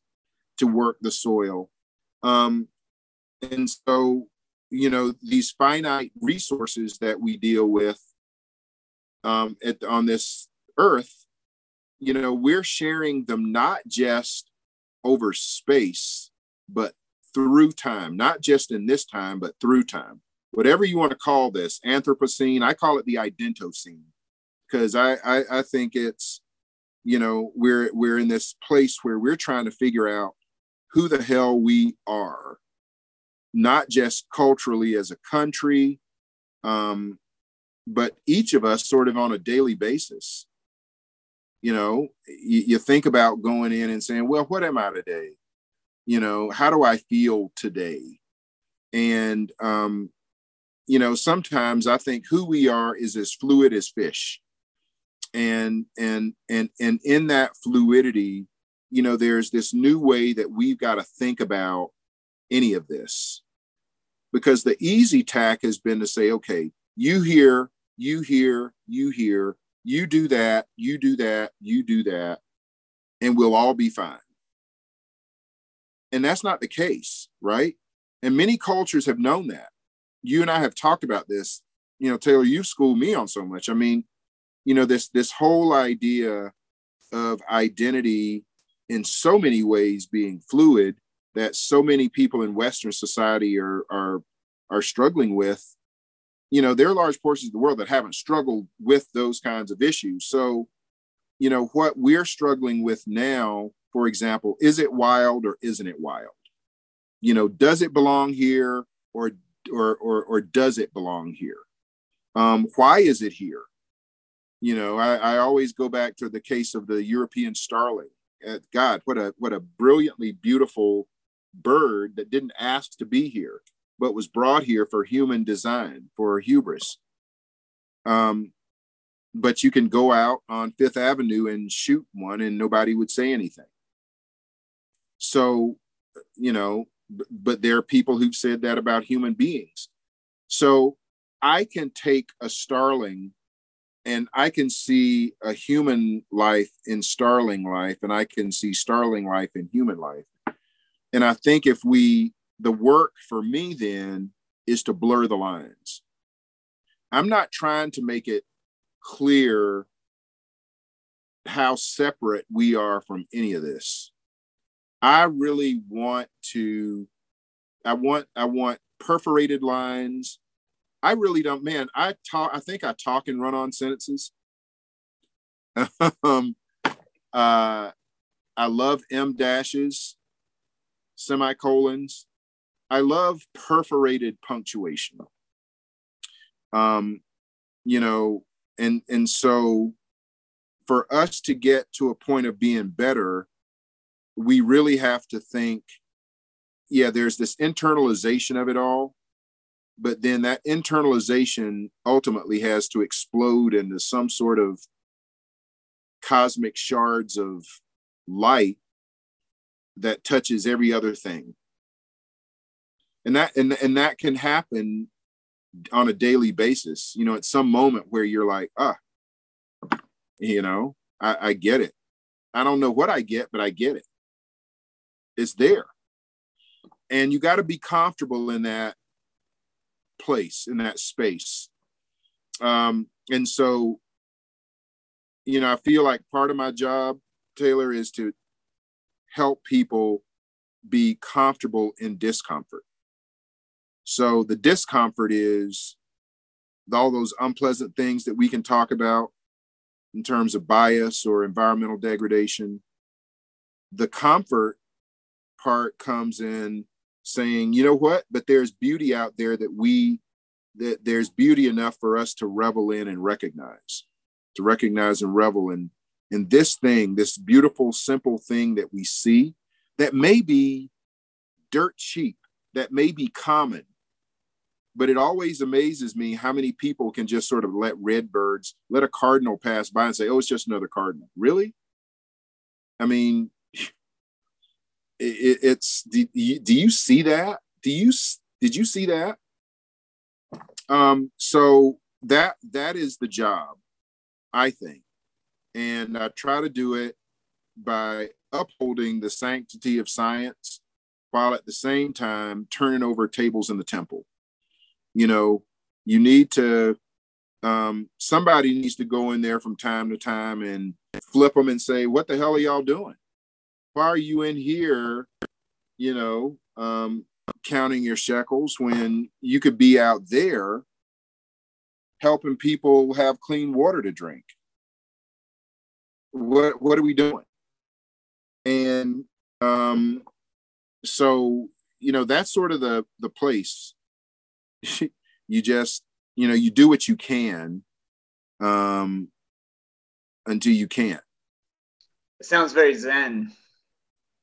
to work the soil. Um, and so, you know, these finite resources that we deal with um, at, on this earth, you know, we're sharing them not just over space, but through time, not just in this time, but through time whatever you want to call this, Anthropocene. I call it the Identocene because I, I I think it's you know we're we're in this place where we're trying to figure out who the hell we are, not just culturally as a country, um, but each of us sort of on a daily basis. You know, you, you think about going in and saying, well, what am I today? You know, how do I feel today? And um, you know, sometimes I think who we are is as fluid as fish. And and and and in that fluidity, you know, there's this new way that we've got to think about any of this. Because the easy tack has been to say, okay, you hear, you hear, you hear, you do that, you do that, you do that, and we'll all be fine. And that's not the case, right? And many cultures have known that you and I have talked about this. You know, Taylor, you've schooled me on so much. I mean, you know, this this whole idea of identity in so many ways being fluid that so many people in Western society are are are struggling with. You know, there are large portions of the world that haven't struggled with those kinds of issues. So, you know, what we're struggling with now, for example, is it wild or isn't it wild? You know, does it belong here or or or, or does it belong here? Um, why is it here? You know, I, I always go back to the case of the European starling. Uh, God, what a what a brilliantly beautiful bird that didn't ask to be here, but was brought here for human design, for hubris. Um, but you can go out on Fifth Avenue and shoot one, and nobody would say anything. So, you know, but there are people who've said that about human beings. So I can take a starling and I can see a human life in starling life, and I can see starling life in human life. And I think if we, the work for me then is to blur the lines. I'm not trying to make it clear how separate we are from any of this. I really want to I want I want perforated lines I really don't, man. I talk, I think I talk and run on sentences. um, uh, I love em dashes, semicolons. I love perforated punctuation. Um, you know, and and so for us to get to a point of being better, we really have to think, yeah, there's this internalization of it all but then that internalization ultimately has to explode into some sort of cosmic shards of light that touches every other thing. And that and, and that can happen on a daily basis you know at some moment where you're like ah you know I, I get it. I don't know what i get but i get it. It's there. And you got to be comfortable in that place in that space. Um, and so you know i feel like part of my job taylor is to help people be comfortable in discomfort. So the discomfort is all those unpleasant things that we can talk about in terms of bias or environmental degradation. The comfort part comes in saying, you know what, but there's beauty out there that we, that there's beauty enough for us to revel in and recognize, to recognize and revel in, in this thing, this beautiful, simple thing that we see that may be dirt cheap, that may be common, but it always amazes me how many people can just sort of let red birds, let a cardinal pass by and say, oh, it's just another cardinal. Really? I mean, it, it's do you, do you see that? Do you did you see that? Um, so that that is the job, I think, and I try to do it by upholding the sanctity of science while at the same time turning over tables in the temple. You know, you need to um, somebody needs to go in there from time to time and flip them and say, "What the hell are y'all doing?" why are you in here, you know, um, counting your shekels when you could be out there helping people have clean water to drink? What what are we doing? And um, so you know that's sort of the the place. you just you know you do what you can um, until you can't. It sounds very zen.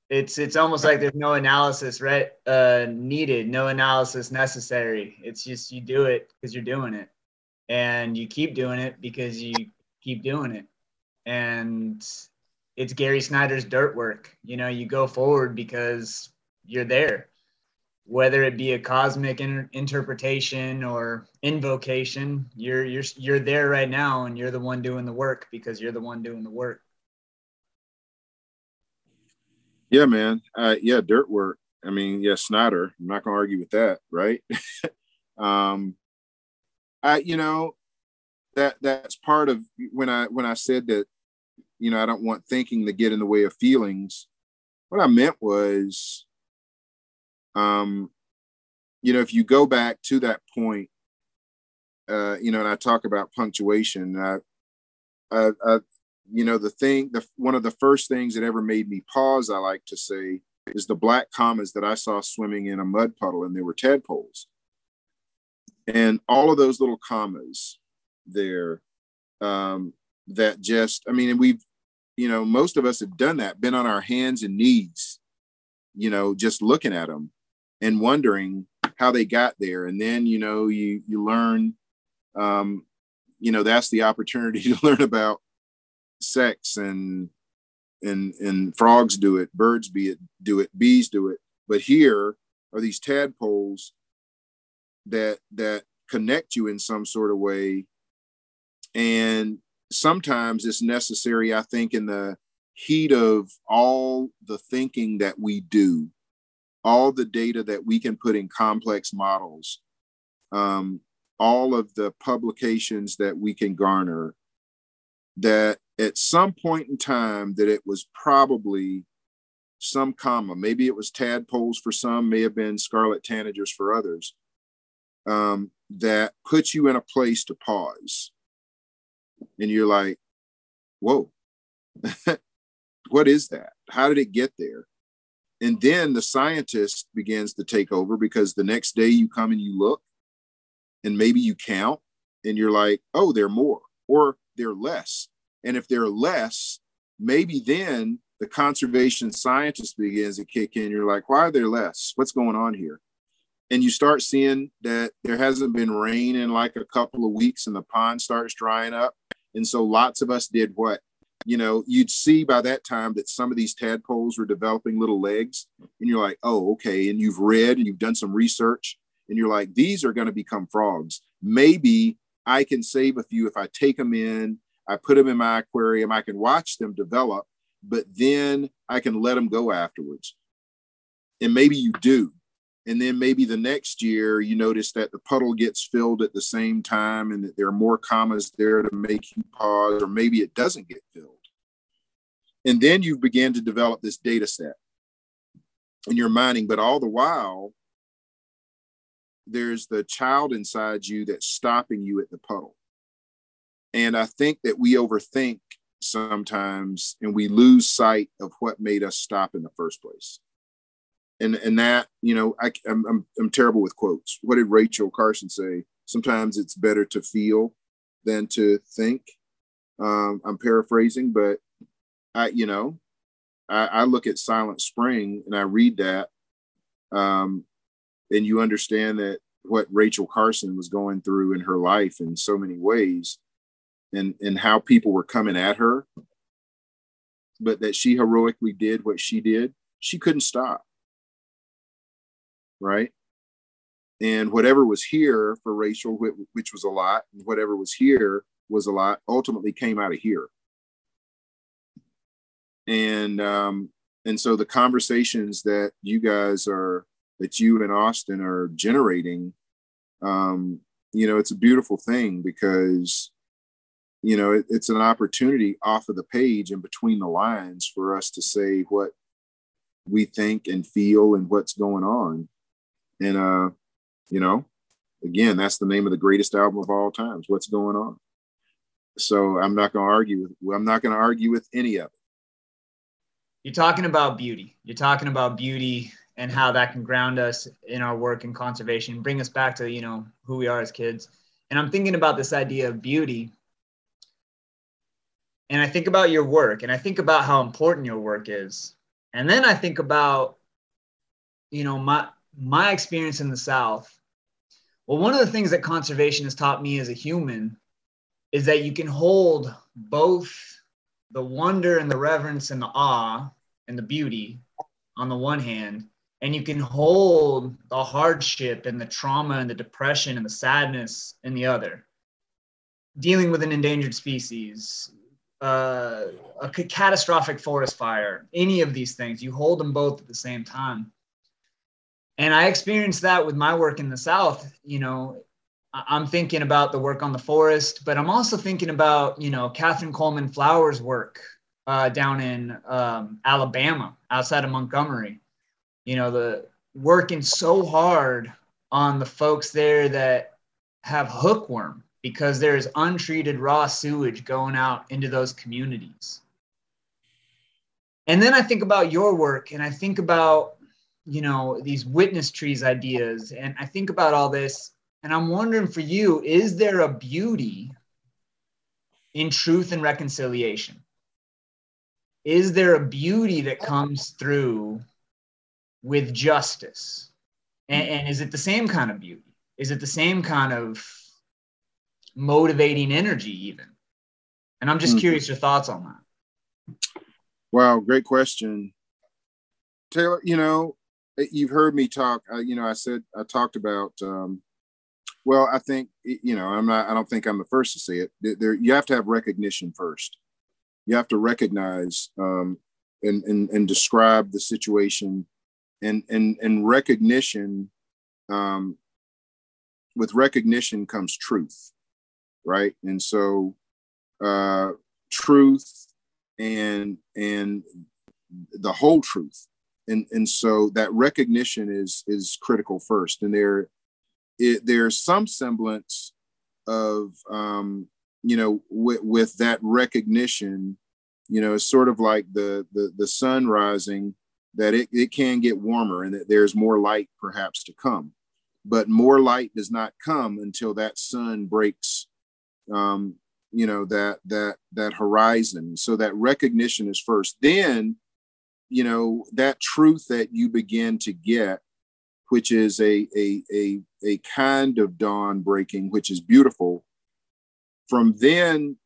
It's it's almost like there's no analysis right uh, needed, no analysis necessary. It's just you do it because you're doing it, and you keep doing it because you keep doing it, and it's Gary Snyder's dirt work. You know, you go forward because you're there, whether it be a cosmic in- interpretation or invocation. You're you're you're there right now, and you're the one doing the work because you're the one doing the work. Yeah, man. Uh, yeah, dirt work. I mean, yeah, Snyder. I'm not gonna argue with that, right? um, I, you know, that that's part of when I when I said that, you know, I don't want thinking to get in the way of feelings. What I meant was, um, you know, if you go back to that point, uh, you know, and I talk about punctuation, I, I, I you know the thing the one of the first things that ever made me pause i like to say is the black commas that i saw swimming in a mud puddle and they were tadpoles and all of those little commas there um, that just i mean and we've you know most of us have done that been on our hands and knees you know just looking at them and wondering how they got there and then you know you you learn um, you know that's the opportunity to learn about sex and and and frogs do it, birds be it do it, bees do it. But here are these tadpoles that that connect you in some sort of way. And sometimes it's necessary, I think, in the heat of all the thinking that we do, all the data that we can put in complex models, um, all of the publications that we can garner, that at some point in time that it was probably some comma. Maybe it was tadpoles for some, may have been scarlet tanagers for others. Um, that puts you in a place to pause. And you're like, whoa, what is that? How did it get there? And then the scientist begins to take over because the next day you come and you look and maybe you count and you're like, oh, they're more or they're less. And if they're less, maybe then the conservation scientist begins to kick in. You're like, why are there less? What's going on here? And you start seeing that there hasn't been rain in like a couple of weeks and the pond starts drying up. And so lots of us did what? You know, you'd see by that time that some of these tadpoles were developing little legs. And you're like, oh, okay. And you've read and you've done some research and you're like, these are going to become frogs. Maybe I can save a few if I take them in, I put them in my aquarium, I can watch them develop but then I can let them go afterwards. And maybe you do. And then maybe the next year you notice that the puddle gets filled at the same time and that there are more commas there to make you pause, or maybe it doesn't get filled. And then you begin to develop this data set and you're mining, but all the while, there's the child inside you that's stopping you at the puddle. And I think that we overthink sometimes and we lose sight of what made us stop in the first place and and that you know I, I'm, I'm i'm terrible with quotes. What did rachel carson say? Sometimes it's better to feel than to think. Um, i'm paraphrasing but i you know I, I look at silent spring and i read that um, and you understand that what rachel carson was going through in her life in so many ways and and how people were coming at her but that she heroically did what she did she couldn't stop right and whatever was here for rachel which was a lot whatever was here was a lot ultimately came out of here and um and so the conversations that you guys are that you and austin are generating um you know it's a beautiful thing because you know, it, it's an opportunity off of the page and between the lines for us to say what we think and feel and what's going on. And, uh, you know, again, that's the name of the greatest album of all times. What's going on? So I'm not going to argue with, I'm not going to argue with any of it. You're talking about beauty. You're talking about beauty and how that can ground us in our work in conservation, bring us back to, you know, who we are as kids. And I'm thinking about this idea of beauty and I think about your work and I think about how important your work is. And then I think about, you know, my my experience in the South. Well, one of the things that conservation has taught me as a human is that you can hold both the wonder and the reverence and the awe and the beauty on the one hand, and you can hold the hardship and the trauma and the depression and the sadness in the other. Dealing with an endangered species, uh, a catastrophic forest fire, any of these things, you hold them both at the same time. And I experienced that with my work in the South. You know, I'm thinking about the work on the forest, but I'm also thinking about, you know, Catherine Coleman Flowers' work uh, down in um, Alabama, outside of Montgomery. You know, the working so hard on the folks there that have hookworm because there's untreated raw sewage going out into those communities. And then I think about your work and I think about, you know, these witness trees ideas and I think about all this and I'm wondering for you, is there a beauty in truth and reconciliation? Is there a beauty that comes through with justice? And, and is it the same kind of beauty? Is it the same kind of motivating energy even and i'm just mm-hmm. curious your thoughts on that wow great question taylor you know you've heard me talk uh, you know i said i talked about um, well i think you know i'm not i don't think i'm the first to say it there you have to have recognition first you have to recognize um, and, and and describe the situation and and and recognition um, with recognition comes truth right? And so uh, truth and and the whole truth. And, and so that recognition is is critical first. And there it, there's some semblance of um, you know with, with that recognition you know it's sort of like the the, the sun rising that it, it can get warmer and that there's more light perhaps to come. But more light does not come until that sun breaks um, you know that that that horizon. So that recognition is first. Then you know that truth that you begin to get which is a a a, a kind of dawn breaking which is beautiful from then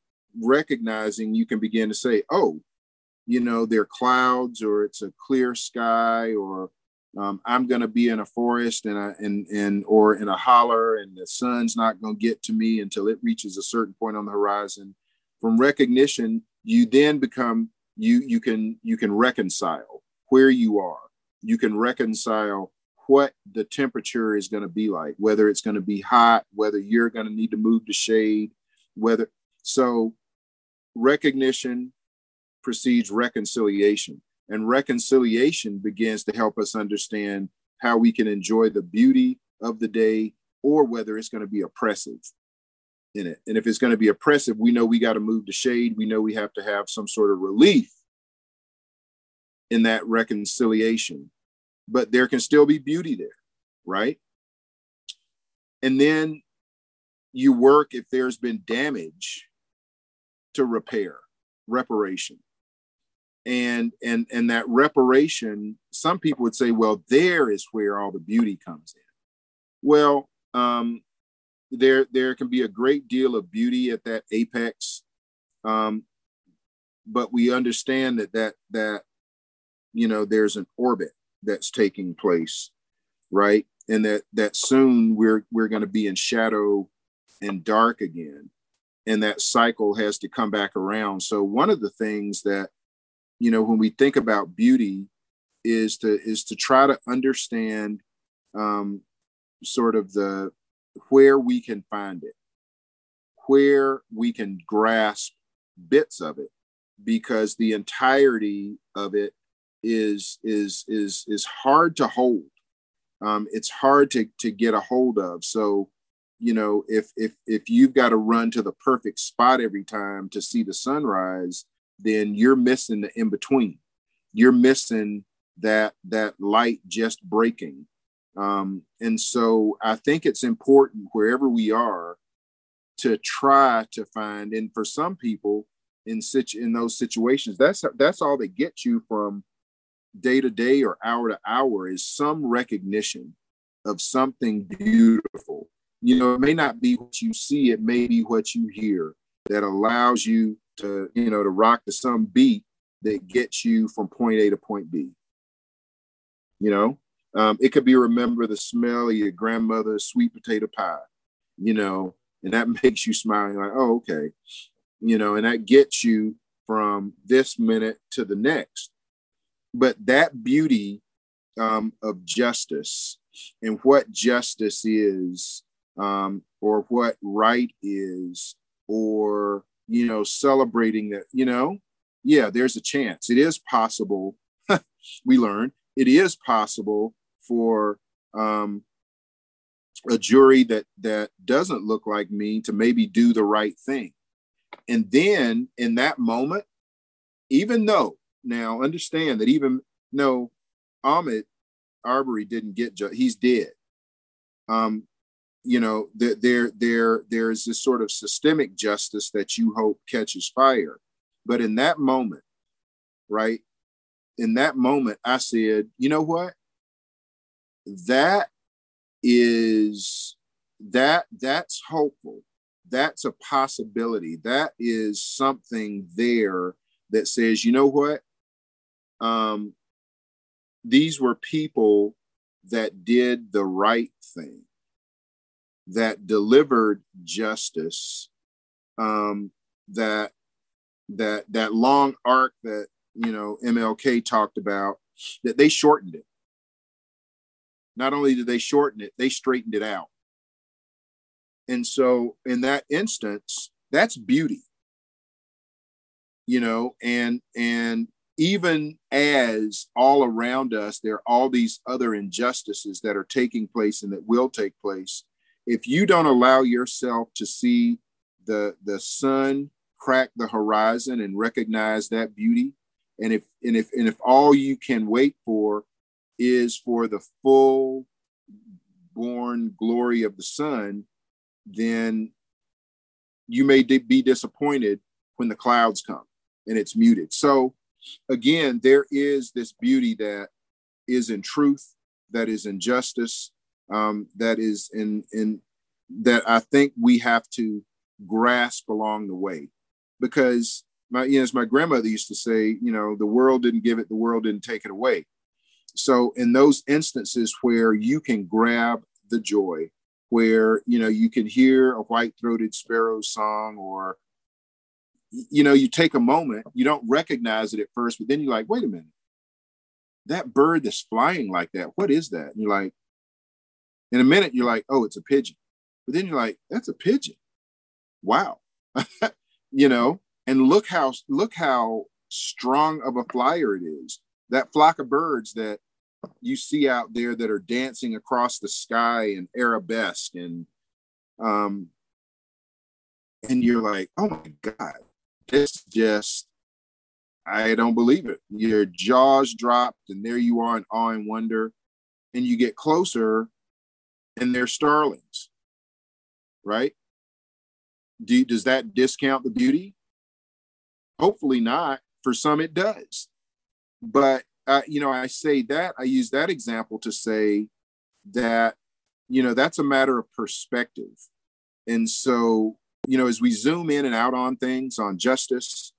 recognizing you can begin to say oh you know there are clouds or it's a clear sky or um, I'm going to be in a forest and a, and and or in a holler, and the sun's not going to get to me until it reaches a certain point on the horizon. From recognition, you then become you you can you can reconcile where you are. You can reconcile what the temperature is going to be like, whether it's going to be hot, whether you're going to need to move to shade, whether so recognition precedes reconciliation and reconciliation begins to help us understand how we can enjoy the beauty of the day or whether it's going to be oppressive in it. And if it's going to be oppressive, we know we got to move to shade. We know we have to have some sort of relief in that reconciliation. But there can still be beauty there, right? And then you work if there's been damage to repair, reparation and and and that reparation some people would say well there is where all the beauty comes in well um there there can be a great deal of beauty at that apex. Um but we understand that that that you know there's an orbit that's taking place right? And that that soon we're we're going to be in shadow and dark again. And that cycle has to come back around. So one of the things that you know when we think about beauty is to is to try to understand um, sort of the where we can find it where we can grasp bits of it because the entirety of it is is is is hard to hold um, it's hard to to get a hold of so you know if if if you've got to run to the perfect spot every time to see the sunrise then you're missing the in between. You're missing that that light just breaking. Um, and so I think it's important wherever we are to try to find. And for some people in such in those situations, that's that's all that gets you from day to day or hour to hour is some recognition of something beautiful. You know, it may not be what you see, it may be what you hear that allows you to you know to rock to some beat that gets you from point A to point B. You know, um, it could be remember the smell of your grandmother's sweet potato pie. You know, and that makes you smile. You're like, oh, okay. You know, and that gets you from this minute to the next. But that beauty um, of justice and what justice is, um, or what right is, or you know, celebrating that, you know, yeah, there's a chance. It is possible. we learn it is possible for um, a jury that that doesn't look like me to maybe do the right thing. And then in that moment, even though now understand that even no Ahmaud Arbery didn't get ju- he's dead. Um, you know there there there's this sort of systemic justice that you hope catches fire but in that moment right in that moment i said you know what that is that that's hopeful. That's a possibility. That is something there that says you know what? Um these were people that did the right thing that delivered justice um, that that that long arc that you know MLK talked about that they shortened it. Not only did they shorten it, they straightened it out. And so in that instance, that's beauty. You know, and and even as all around us there are all these other injustices that are taking place and that will take place if you don't allow yourself to see the the sun crack the horizon and recognize that beauty and if and if and if all you can wait for is for the full born glory of the sun then you may be disappointed when the clouds come and it's muted so again there is this beauty that is in truth that is in justice um, that is in in that I think we have to grasp along the way, because my you know, as my grandmother used to say, you know, the world didn't give it, the world didn't take it away. So in those instances where you can grab the joy, where you know you can hear a white-throated sparrow song or you know you take a moment you don't recognize it at first but then you're like wait a minute that bird that's flying like that what is that and you're like in a minute, you're like, oh, it's a pigeon. But then you're like, that's a pigeon. Wow. you know, and look how look how strong of a flyer it is. That flock of birds that you see out there that are dancing across the sky in arabesque and um and you're like, oh my God, this just I don't believe it. Your jaws dropped, and there you are in awe and wonder. And you get closer, and they're starlings, right? Do, does that discount the beauty? Hopefully not. For some, it does. But, uh, you know, I say that, I use that example to say that, you know, that's a matter of perspective. And so, you know, as we zoom in and out on things, on justice,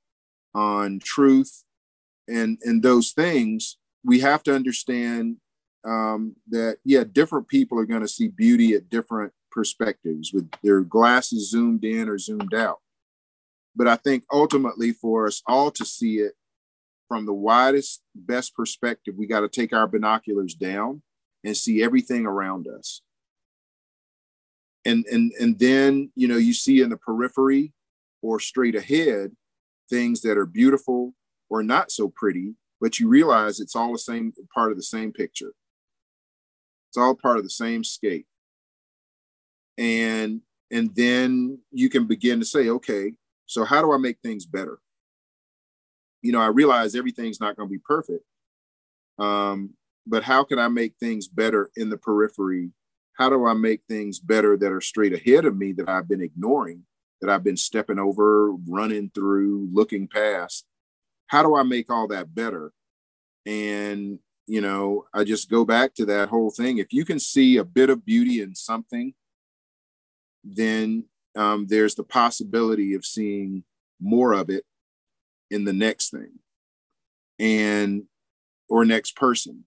on truth, and and those things, we have to understand um, that yeah, different people are going to see beauty at different perspectives with their glasses zoomed in or zoomed out. But I think ultimately for us all to see it from the widest, best perspective, we got to take our binoculars down and see everything around us. And and and then you know you see in the periphery or straight ahead things that are beautiful or not so pretty, but you realize it's all the same part of the same picture. It's all part of the same scape. And and then you can begin to say, okay, so how do I make things better? You know, I realize everything's not going to be perfect. Um, but how can I make things better in the periphery? How do I make things better that are straight ahead of me that I've been ignoring, that I've been stepping over, running through, looking past? How do I make all that better? And you know, I just go back to that whole thing. If you can see a bit of beauty in something, then um, there's the possibility of seeing more of it in the next thing and or next person.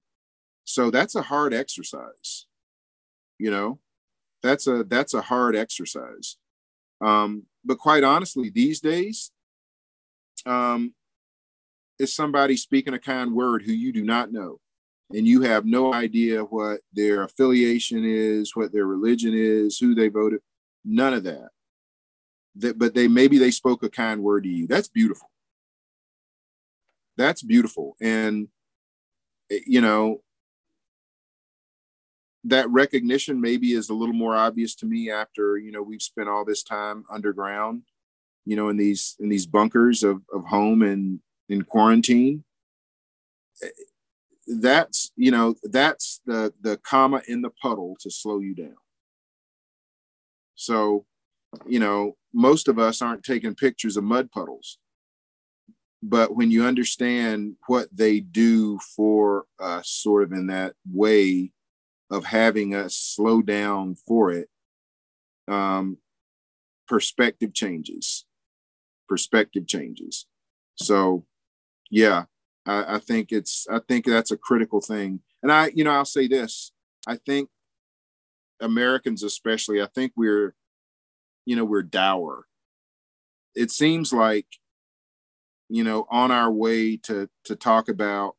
So that's a hard exercise. You know, that's a that's a hard exercise. Um, but quite honestly, these days, um, is somebody speaking a kind word who you do not know and you have no idea what their affiliation is, what their religion is, who they voted, none of that. That, but they maybe they spoke a kind word to you. That's beautiful. That's beautiful, and eh, you know that recognition maybe is a little more obvious to me after you know we've spent all this time underground, you know, in these in these bunkers of of home and in quarantine. Eh, that's you know that's the the comma in the puddle to slow you down. So you know most of us aren't taking pictures of mud puddles but when you understand what they do for us sort of in that way of having us slow down for it um perspective changes perspective changes so yeah I, I think it's I think that's a critical thing. And I, you know, I'll say this. I think Americans especially, I think we're, you know, we're dour. It seems like, you know, on our way to to talk about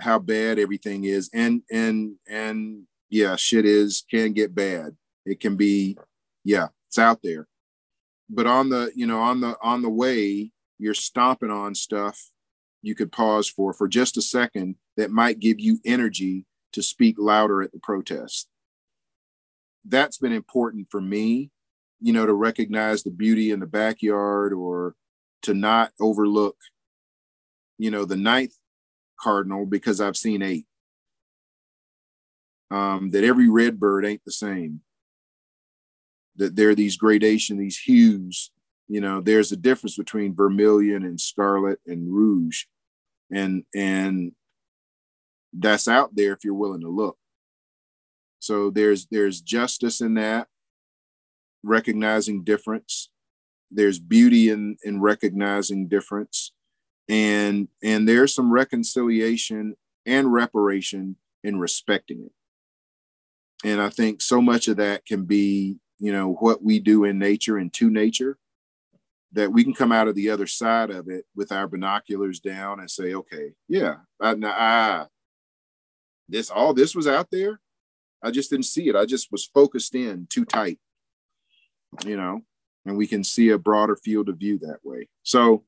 how bad everything is. And and and yeah, shit is can get bad. It can be, yeah, it's out there. But on the, you know, on the on the way, you're stomping on stuff you could pause for for just a second that might give you energy to speak louder at the protest. that's been important for me, you know, to recognize the beauty in the backyard or to not overlook, you know, the ninth cardinal because I've seen eight. Um, that every red bird ain't the same. That there are these gradation, these hues. You know, there's a difference between vermilion and scarlet and rouge, and and that's out there if you're willing to look. So there's there's justice in that, recognizing difference. There's beauty in in recognizing difference, and and there's some reconciliation and reparation in respecting it. And I think so much of that can be, you know, what we do in nature and to nature, that we can come out of the other side of it with our binoculars down and say, okay, yeah, I, I, this all this was out there. I just didn't see it. I just was focused in too tight you know and we can see a broader field of view that way. So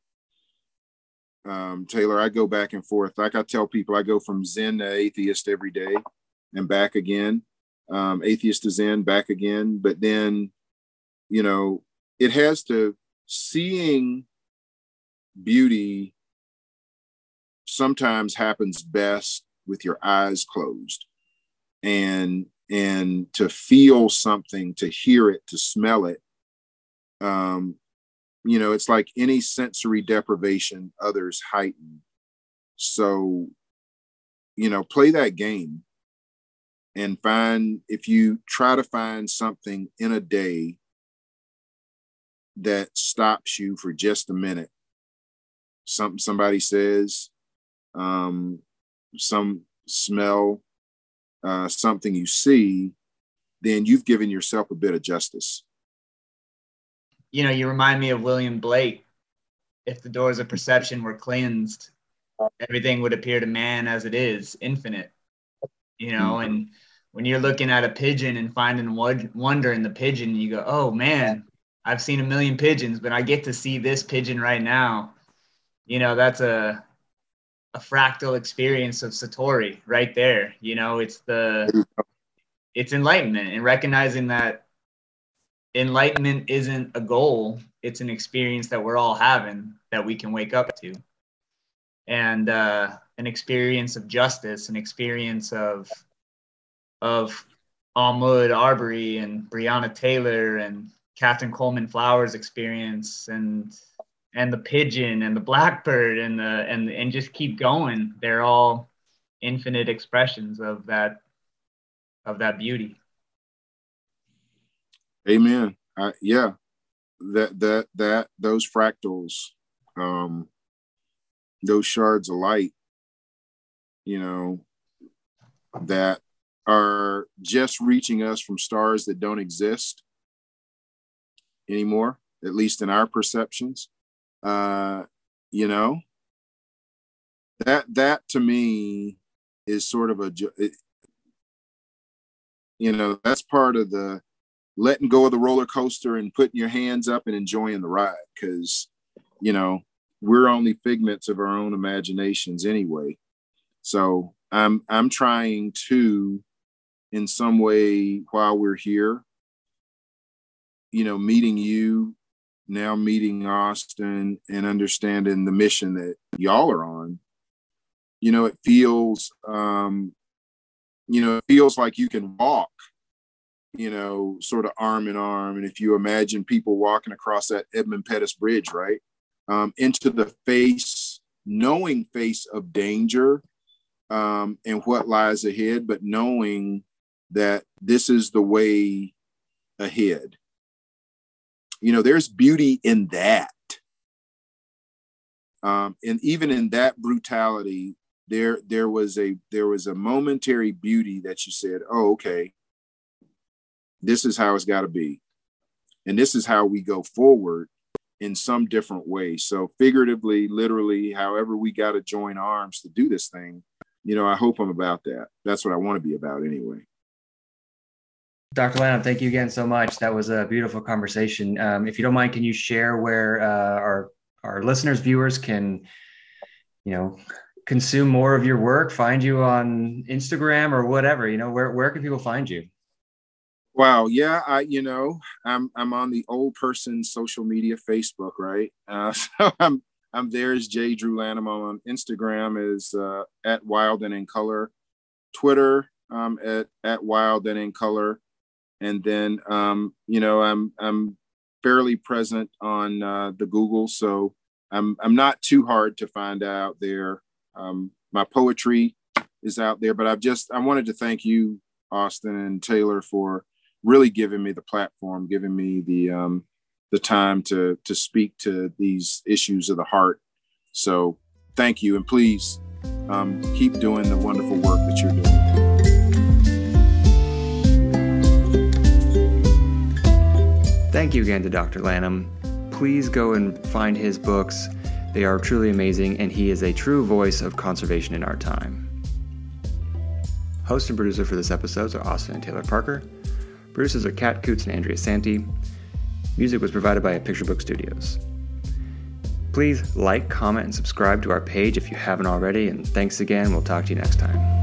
um, taylor i go back and forth. Like i tell people i go from zen to atheist every day and back again. Um, atheist to zen back again. But then you know it has to seeing beauty sometimes happens best with your eyes closed and and to feel something to hear it to smell it um you know it's like any sensory deprivation others heighten so you know play that game and find if you try to find something in a day that stops you for just a minute something somebody says um some smell, uh, something you see, then you've given yourself a bit of justice. You know, you remind me of William Blake. If the doors of perception were cleansed, everything would appear to man as it is, infinite. You know, mm-hmm. and when you're looking at a pigeon and finding one wonder in the pigeon, you go, oh man, I've seen a million pigeons, but I get to see this pigeon right now. You know, that's a a fractal experience of satori right there you know it's the it's enlightenment and recognizing that enlightenment isn't a goal it's an experience that we're all having that we can wake up to. And uh, an experience of justice an experience of of Ahmaud Arbery and Breonna Taylor and Catherine Coleman Flowers experience and and the pigeon and the blackbird and the and and just keep going. They're all infinite expressions of that of that beauty amen. Uh, yeah. That that that those fractals um those shards of light you know that are just reaching us from stars that don't exist anymore at least in our perceptions. Uh, you know, that that to me is sort of a, it, you know, that's part of the letting go of the roller coaster and putting your hands up and enjoying the ride because, you know, we're only figments of our own imaginations anyway. So I'm I'm trying to, in some way, while we're here, you know, meeting you now meeting Austin and understanding the mission that y'all are on, you know, it feels, um, you know, it feels like you can walk, you know, sort of arm in arm. And if you imagine people walking across that Edmund Pettus Bridge, right, um, into the face, knowing face of danger um, and what lies ahead, but knowing that this is the way ahead you know there's beauty in that um, and even in that brutality there there was a there was a momentary beauty that you said oh okay this is how it's got to be and this is how we go forward in some different way so figuratively literally however we got to join arms to do this thing you know i hope i'm about that that's what i want to be about anyway Dr. Lanham, thank you again so much. That was a beautiful conversation. Um, if you don't mind, can you share where uh, our our listeners, viewers can, you know, consume more of your work, find you on Instagram or whatever? You know, where where can people find you? Wow, yeah, I you know I'm I'm on the old person social media Facebook, right? Uh, so I'm I'm there as J Drew Lanham on Instagram is uh, at Wild and in Color, Twitter um, at at Wild and in Color, and then um, you know I'm I'm fairly present on uh, the Google, so I'm I'm not too hard to find out there. Um, my poetry is out there, but I've just I wanted to thank you, Austin and Taylor, for really giving me the platform, giving me the um, the time to to speak to these issues of the heart. So thank you, and please um, keep doing the wonderful work that you're doing. Thank you again to Dr. Lanham. Please go and find his books. They are truly amazing, and he is a true voice of conservation in our time. Host and producer for this episode are Austin and Taylor Parker. Producers are Kat Coots and Andrea Santi. Music was provided by Picture Book Studios. Please like, comment, and subscribe to our page if you haven't already, and thanks again. We'll talk to you next time.